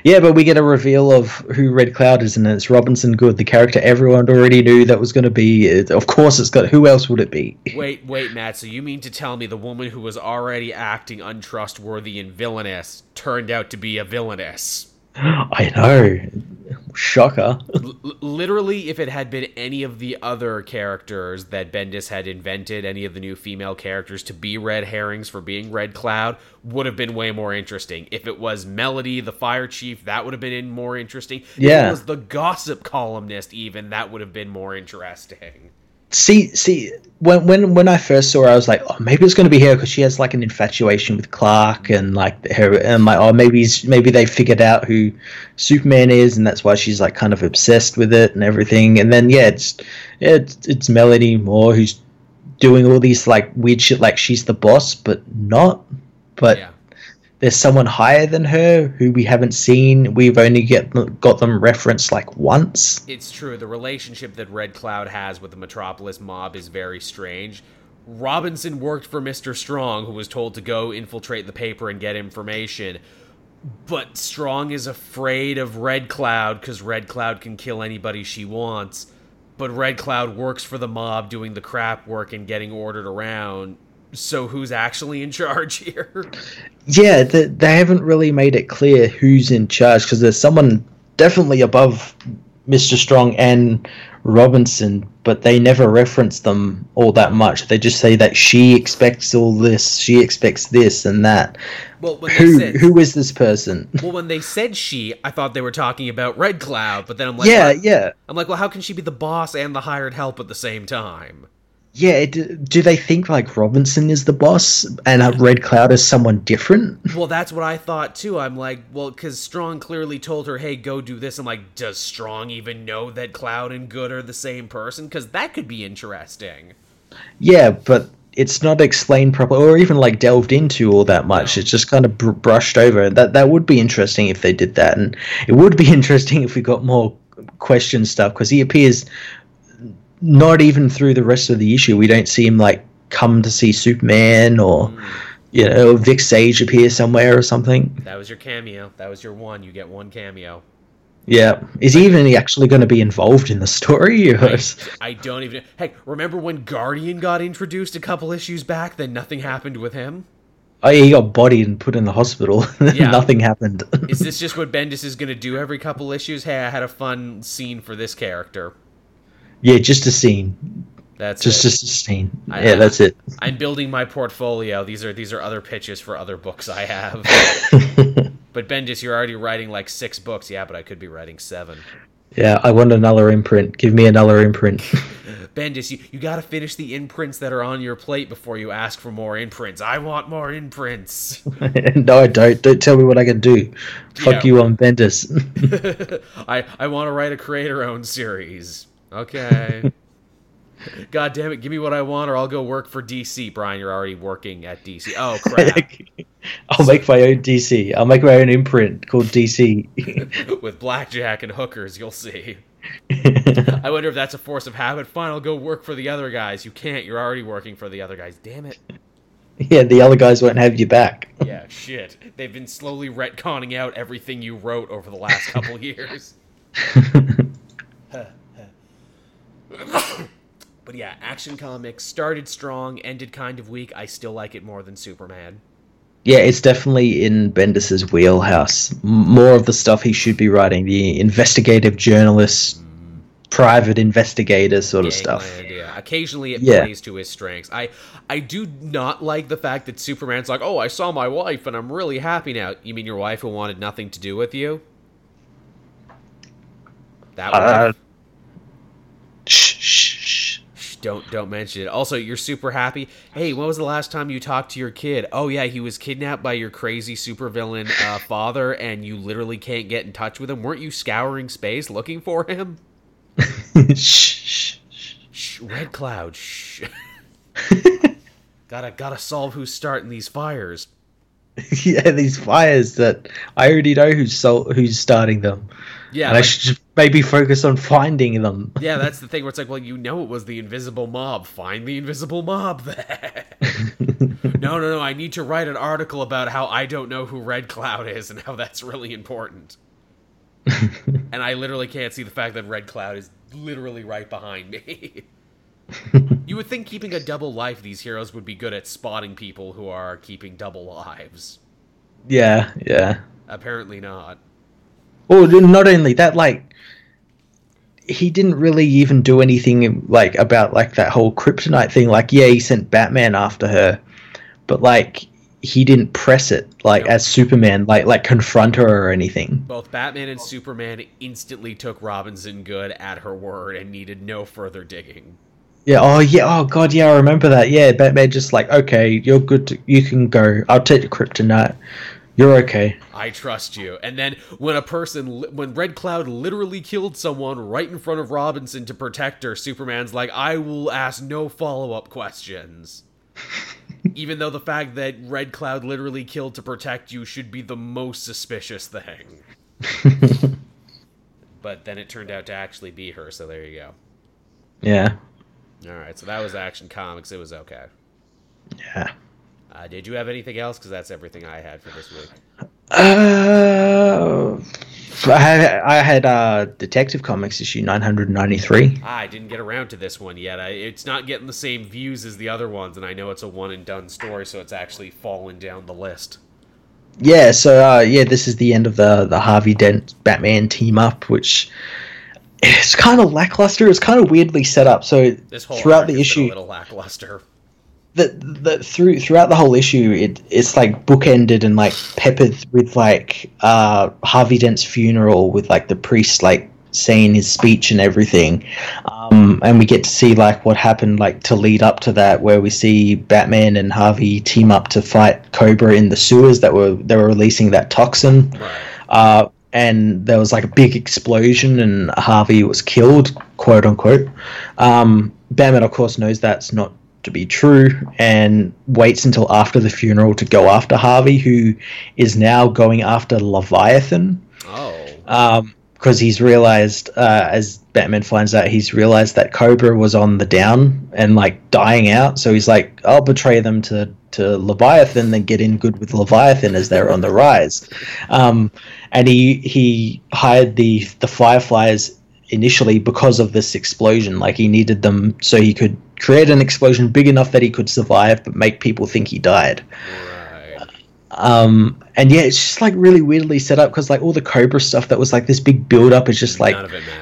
yeah, but we get a reveal of who Red Cloud is, and it's Robinson Goode, the character everyone already knew that was going to be. Of course, it's got. Who else would it be? Wait, wait, Matt. So you mean to tell me the woman who was already acting untrustworthy and villainous turned out to be a villainess? I know. Shocker. L- literally, if it had been any of the other characters that Bendis had invented, any of the new female characters to be red herrings for being Red Cloud, would have been way more interesting. If it was Melody, the fire chief, that would have been in more interesting. If Yeah. it was the gossip columnist, even, that would have been more interesting. See, see, when when when I first saw her, I was like, oh, maybe it's going to be her because she has like an infatuation with Clark, and like her, and like, oh, maybe maybe they figured out who Superman is, and that's why she's like kind of obsessed with it and everything. And then yeah, it's it's it's Melody Moore who's doing all these like weird shit, like she's the boss, but not. But yeah. There's someone higher than her who we haven't seen. We've only get got them referenced like once. It's true. The relationship that Red Cloud has with the Metropolis mob is very strange. Robinson worked for Mr. Strong, who was told to go infiltrate the paper and get information. But Strong is afraid of Red Cloud because Red Cloud can kill anybody she wants. But Red Cloud works for the mob doing the crap work and getting ordered around. So who's actually in charge here? Yeah, they, they haven't really made it clear who's in charge because there's someone definitely above Mr. Strong and Robinson, but they never reference them all that much. They just say that she expects all this, she expects this and that. Well, Who said who is this person? well, when they said she, I thought they were talking about Red Cloud. But then I'm like, yeah, what? yeah. I'm like, well, how can she be the boss and the hired help at the same time? Yeah, do, do they think like Robinson is the boss and uh, Red Cloud is someone different? Well, that's what I thought too. I'm like, well, because Strong clearly told her, hey, go do this. I'm like, does Strong even know that Cloud and Goode are the same person? Because that could be interesting. Yeah, but it's not explained properly or even like delved into all that much. It's just kind of br- brushed over. That that would be interesting if they did that, and it would be interesting if we got more question stuff because he appears not even through the rest of the issue. We don't see him like come to see Superman or mm. you know Vic Sage appear somewhere or something. That was your cameo. That was your one. You get one cameo. Yeah, is he even actually going to be involved in the story? Or I, I don't even. Hey, remember when Guardian got introduced a couple issues back? Then nothing happened with him. Oh, yeah, he got bodied and put in the hospital. Yeah. Nothing happened. Is this just what Bendis is going to do every couple issues? Hey, I had a fun scene for this character. Yeah, just a scene. That's Just it. just a scene. I- yeah, that's it. I'm building my portfolio. These are these are other pitches for other books I have. but Bendis, you're already writing like six books. Yeah, but I could be writing seven. yeah, I want another imprint. Give me another imprint. Bendis, you, you got to finish the imprints that are on your plate before you ask for more imprints. I want more imprints. no, I don't. Don't tell me what I can do. Fuck Yeah. you on Bendis. I I want to write a creator-owned series. Okay. God damn it, give me what I want or I'll go work for DC. Brian, you're already working at DC. Oh crap. I'll make my own DC. I'll make my own imprint called DC. With blackjack and hookers, you'll see. I wonder if that's a force of habit. Fine, I'll go work for the other guys. You can't. You're already working for the other guys. Damn it. Yeah, the other guys won't have you back. yeah, shit. They've been slowly retconning out everything you wrote over the last couple years. but yeah, Action Comics started strong, ended kind of weak. I still like it more than Superman. Yeah, it's definitely in Bendis's wheelhouse. More of the stuff he should be writing, the investigative journalist, private investigator sort of stuff. Gangland, yeah. Occasionally it Yeah. plays to his strengths. I I do not like the fact that Superman's like, "Oh, I saw my wife and I'm really happy now." You mean your wife who wanted nothing to do with you? That Uh, wife? shh, shh, shh. Shh, don't don't mention it. Also, you're super happy. Hey, when was the last time you talked to your kid? Oh yeah, he was kidnapped by your crazy supervillain uh, father, and you literally can't get in touch with him. Weren't you scouring space looking for him? shh, shh. Shh, Red Cloud. Shh. gotta gotta solve who's starting these fires. yeah, these fires that I already know who's sol- who's starting them, Yeah, and I should maybe focus on finding them. yeah, that's the thing where it's like, well, you know, it was the invisible mob. Find the invisible mob then. no, no, no. I need to write an article about how I don't know who Red Cloud is and how that's really important. and I literally can't see the fact that Red Cloud is literally right behind me. you would think keeping a double life, these heroes would be good at spotting people who are keeping double lives. yeah, yeah. Apparently not. Oh, well, not only that, like he didn't really even do anything like about like that whole kryptonite thing. Like, yeah, he sent Batman after her, but like he didn't press it like No. as Superman, like like confront her or anything. Both Batman and Superman instantly took Robinson Goode at her word and needed no further digging. Yeah. Oh, yeah. Oh, God. Yeah, I remember that. Yeah, Batman just like, okay, you're good. To, you can go. I'll take the kryptonite. You're okay. I trust you. And then when a person, when Red Cloud literally killed someone right in front of Robinson to protect her, Superman's like, I will ask no follow up questions. Even though the fact that Red Cloud literally killed to protect you should be the most suspicious thing. but then it turned out to actually be her, so there you go. Yeah. Alright, so that was Action Comics. It was okay. Yeah. Uh, did you have anything else? Because that's everything I had for this week. Uh, I had, I had uh, Detective Comics issue 993. Ah, I didn't get around to this one yet. I, it's not getting the same views as the other ones, and I know it's a one and done story, so it's actually fallen down the list. Yeah, so uh, yeah, this is the end of the the Harvey Dent Batman team up, which it's kind of lackluster. It's kind of weirdly set up. So throughout the issue, a little lackluster. The, the through throughout the whole issue, it it's like bookended and like peppered with like uh, Harvey Dent's funeral with like the priest like saying his speech and everything, um, and we get to see like what happened like to lead up to that, where we see Batman and Harvey team up to fight Cobra in the sewers that were they were releasing that toxin. Uh, and there was like a big explosion, and Harvey was killed, quote unquote. Um, Batman, of course, knows that's not to be true and waits until after the funeral to go after Harvey, who is now going after Leviathan Oh. because he's realized, uh, as Batman finds out, he's realized that Cobra was on the down and like dying out. So he's like, I'll betray them to to Leviathan, then get in good with Leviathan as they're on the rise. Um, and he he hired the the Fireflies initially because of this explosion. Like he needed them so he could create an explosion big enough that he could survive, but make people think he died. right. Um, and yeah, it's just like really weirdly set up because like all the Cobra stuff that was like this big build up is just like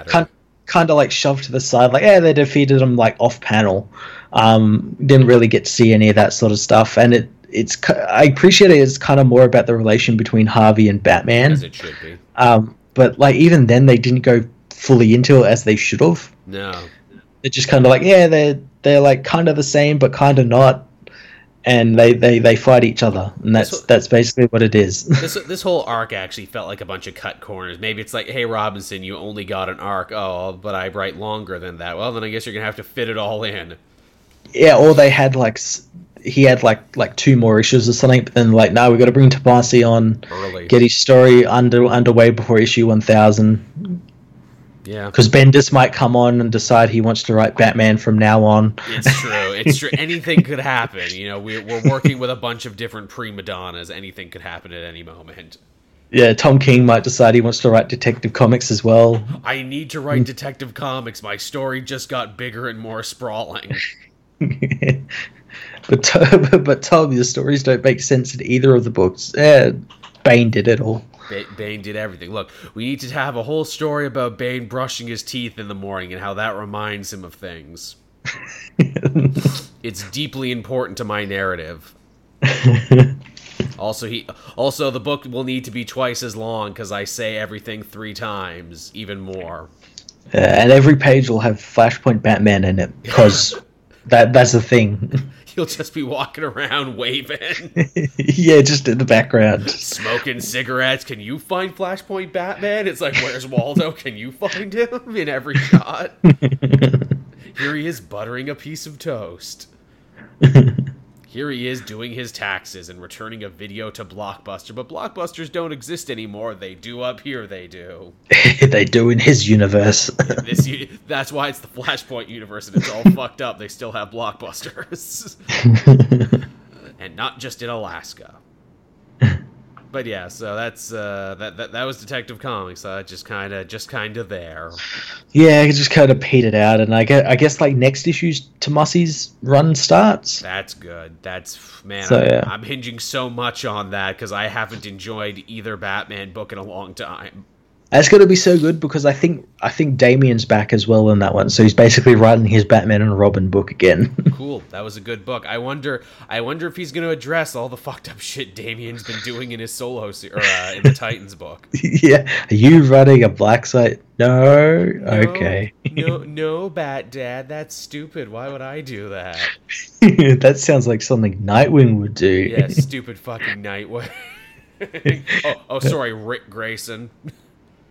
kind kind of like shoved to the side. Like yeah, they defeated him like off panel. Um, didn't really get to see any of that sort of stuff, and it it's I appreciate it. It's kind of more about the relation between Harvey and Batman. As it should be. Um, but like even then, they didn't go fully into it as they should have. No. They're just kind of like yeah, they're they're like kind of the same, but kind of not. And they, they, they fight each other, and that's That's that's basically what it is. This this whole arc actually felt like a bunch of cut corners. Maybe it's like, hey Robinson, you only got an arc. Oh, but I write longer than that. Well, then I guess you're gonna have to fit it all in. Yeah, or they had like he had like like two more issues or something, but then like no, we got to bring Tomasi on, Early. get his story under underway before issue one thousand. Yeah. Because Bendis might come on and decide he wants to write Batman from now on. It's true. It's true. Anything could happen. You know, we're, we're working with a bunch of different prima donnas. Anything could happen at any moment. Yeah, Tom King might decide he wants to write Detective Comics as well. I need to write Detective Comics. My story just got bigger and more sprawling. but but Tom, the stories don't make sense in either of the books. Eh, Bane did it all. Bane did everything. Look, we need to have a whole story about Bane brushing his teeth in the morning and how that reminds him of things. it's deeply important to my narrative. also, he also the book will need to be twice as long because I say everything three times, even more. Uh, and every page will have Flashpoint Batman in it because that that's the thing. He'll just be walking around waving. yeah, just in the background. Smoking cigarettes. Can you find Flashpoint Batman? It's like, where's Waldo? Can you find him in every shot? Here he is buttering a piece of toast. Here he is doing his taxes and returning a video to Blockbuster, but Blockbusters don't exist anymore. They do up here, they do. they do in his universe. this, that's why it's the Flashpoint universe and it's all fucked up. They still have Blockbusters. and not just in Alaska but yeah, so that's uh, that, that that was Detective Comics. Uh, just kind of just kind of there. Yeah, it just kind of petered out, and I guess, I guess like next issue's Tomasi's run starts. That's good. That's man. So, I'm, yeah. I'm hinging so much on that because I haven't enjoyed either Batman book in a long time. It's going to be so good because I think I think Damian's back as well in that one. So he's basically writing his Batman and Robin book again. cool. That was a good book. I wonder. I wonder if he's going to address all the fucked up shit Damian's been doing in his solo se- or uh, in the Titans book. yeah. Are you running a black site? No. no. Okay. no, no, Bat Dad. That's stupid. Why would I do that? that sounds like something Nightwing would do. Yeah. Stupid fucking Nightwing. oh, oh, sorry, Ric Grayson.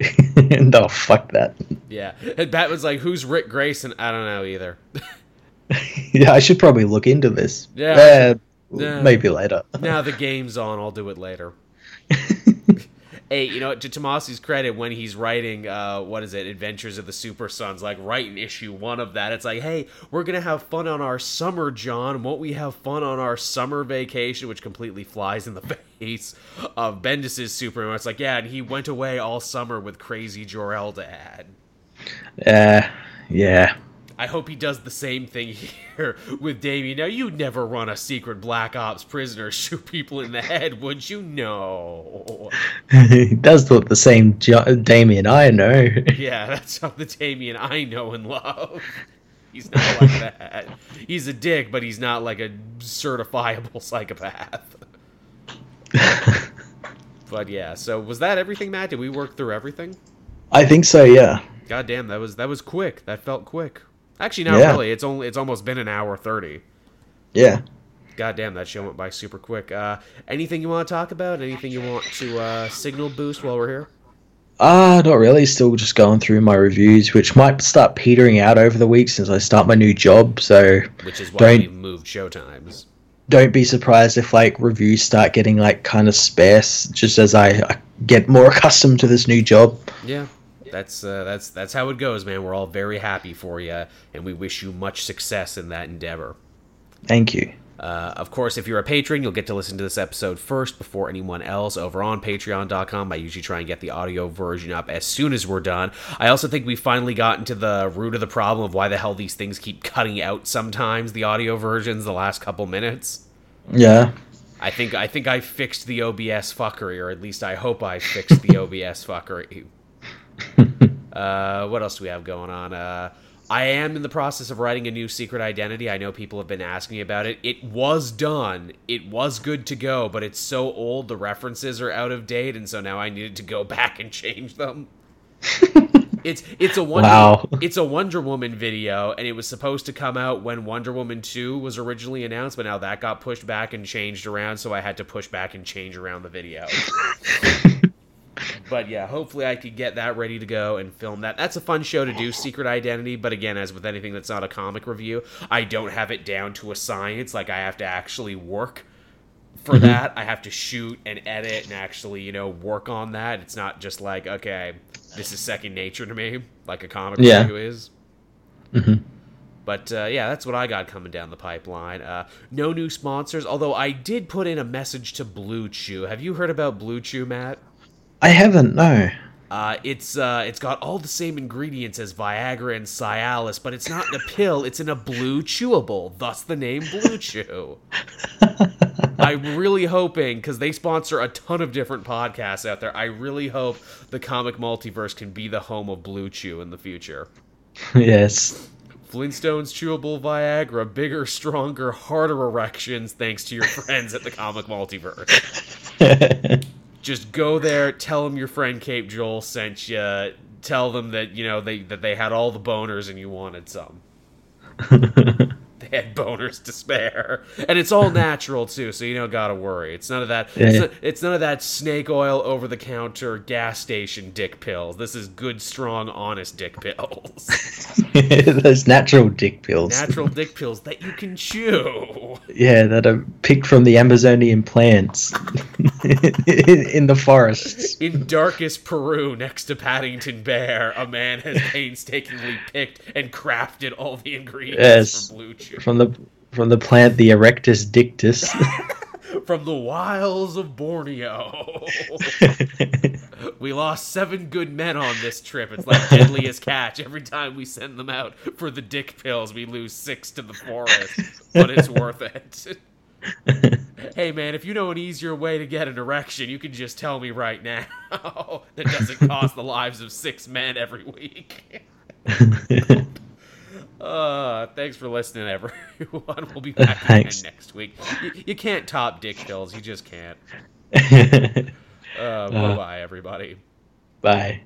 no, fuck that. Yeah. And Batman's like, who's Ric Grayson? I don't know either. yeah, I should probably look into this. Yeah. Uh, maybe later. now the game's on. I'll do it later. hey, you know, to Tomasi's credit, when he's writing, uh, what is it, Adventures of the Super Sons, like writing issue one of that, it's like, hey, we're gonna have fun on our summer, Jon. Won't we have fun on our summer vacation? Which completely flies in the face of Bendis's Superman. It's like, yeah, and he went away all summer with crazy Jor-El to add. Uh, yeah. I hope he does the same thing here with Damian. Now, you'd never run a secret Black Ops prisoner, shoot people in the head, would you? No. he does look the same jo- Damian I know. yeah, that's not the Damian I know and love. He's not like that. He's a dick, but he's not like a certifiable psychopath. but yeah, so was that everything, Matt? Did we work through everything? I think so, yeah. God damn, that was that was quick. That felt quick. Actually, not yeah. really. It's only it's almost been an hour thirty. Yeah. God damn, that show went by super quick. Uh, anything you want to talk about? Anything you want to uh, signal boost while we're here? Ah, uh, not really. Still just going through my reviews, which might start petering out over the week since I start my new job. So, which is why we moved show times. Don't be surprised if like reviews start getting like kind of sparse, just as I, I get more accustomed to this new job. Yeah, that's uh, that's that's how it goes, man. We're all very happy for you, and we wish you much success in that endeavor. Thank you. Uh, of course, if you're a patron, you'll get to listen to this episode first before anyone else over on patreon.com. I usually try and get the audio version up as soon as we're done. I also think we finally gotten to the root of the problem of why the hell these things keep cutting out sometimes the audio versions the last couple minutes. Yeah. I think I think I fixed the OBS fuckery, or at least I hope I fixed the OBS fuckery. uh, what else do we have going on? Uh, I am in the process of writing a new secret identity. I know people have been asking about it. It was done. It was good to go, but it's so old the references are out of date, and so now I needed to go back and change them. it's it's a Wonder wow. it's a Wonder Woman video, and it was supposed to come out when Wonder Woman two was originally announced, but now that got pushed back and changed around, so I had to push back and change around the video. But yeah, hopefully I could get that ready to go and film that. That's a fun show to do, Secret Identity. But again, as with anything that's not a comic review, I don't have it down to a science. Like I have to actually work for mm-hmm. that, I have to shoot and edit and actually, you know, work on that. It's not just like, okay, this is second nature to me, like a comic yeah. review is. Mm-hmm. But uh, yeah, that's what I got coming down the pipeline. Uh, no new sponsors, although I did put in a message to Blue Chew. Have you heard about Blue Chew, Matt? I haven't, no. Uh, it's uh, it's got all the same ingredients as Viagra and Cialis, but it's not in a pill. It's in a blue chewable. Thus the name Blue Chew. I'm really hoping because they sponsor a ton of different podcasts out there. I really hope the comic multiverse can be the home of Blue Chew in the future. Yes. Flintstones chewable Viagra, bigger, stronger, harder erections thanks to your friends at the comic multiverse. Just go there, tell them your friend Caped Joel sent you, tell them that, you know, they that they had all the boners and you wanted some. they had boners to spare, and it's all natural too, so you don't gotta worry. It's none of that. Yeah. It's, not, it's, none of that snake oil over the counter gas station dick pills. This is good, strong, honest dick pills. Those natural dick pills. Natural dick pills that you can chew. Yeah, that are picked from the Amazonian plants in, in the forests. In darkest Peru, next to Paddington Bear, a man has painstakingly picked and crafted all the ingredients yes. for blue chew from the from the plant the Erectus dictus. from the wilds of Borneo. we lost seven good men on this trip. It's like deadliest catch. Every time we send them out for the dick pills, we lose six to the forest, but it's worth it. hey man, if you know an easier way to get an erection, you can just tell me right now. that doesn't cost the lives of six men every week. Uh, thanks for listening, everyone. We'll be back again next week. You, you, can't top Dick Hills. You just can't. uh, bye bye, everybody. Bye.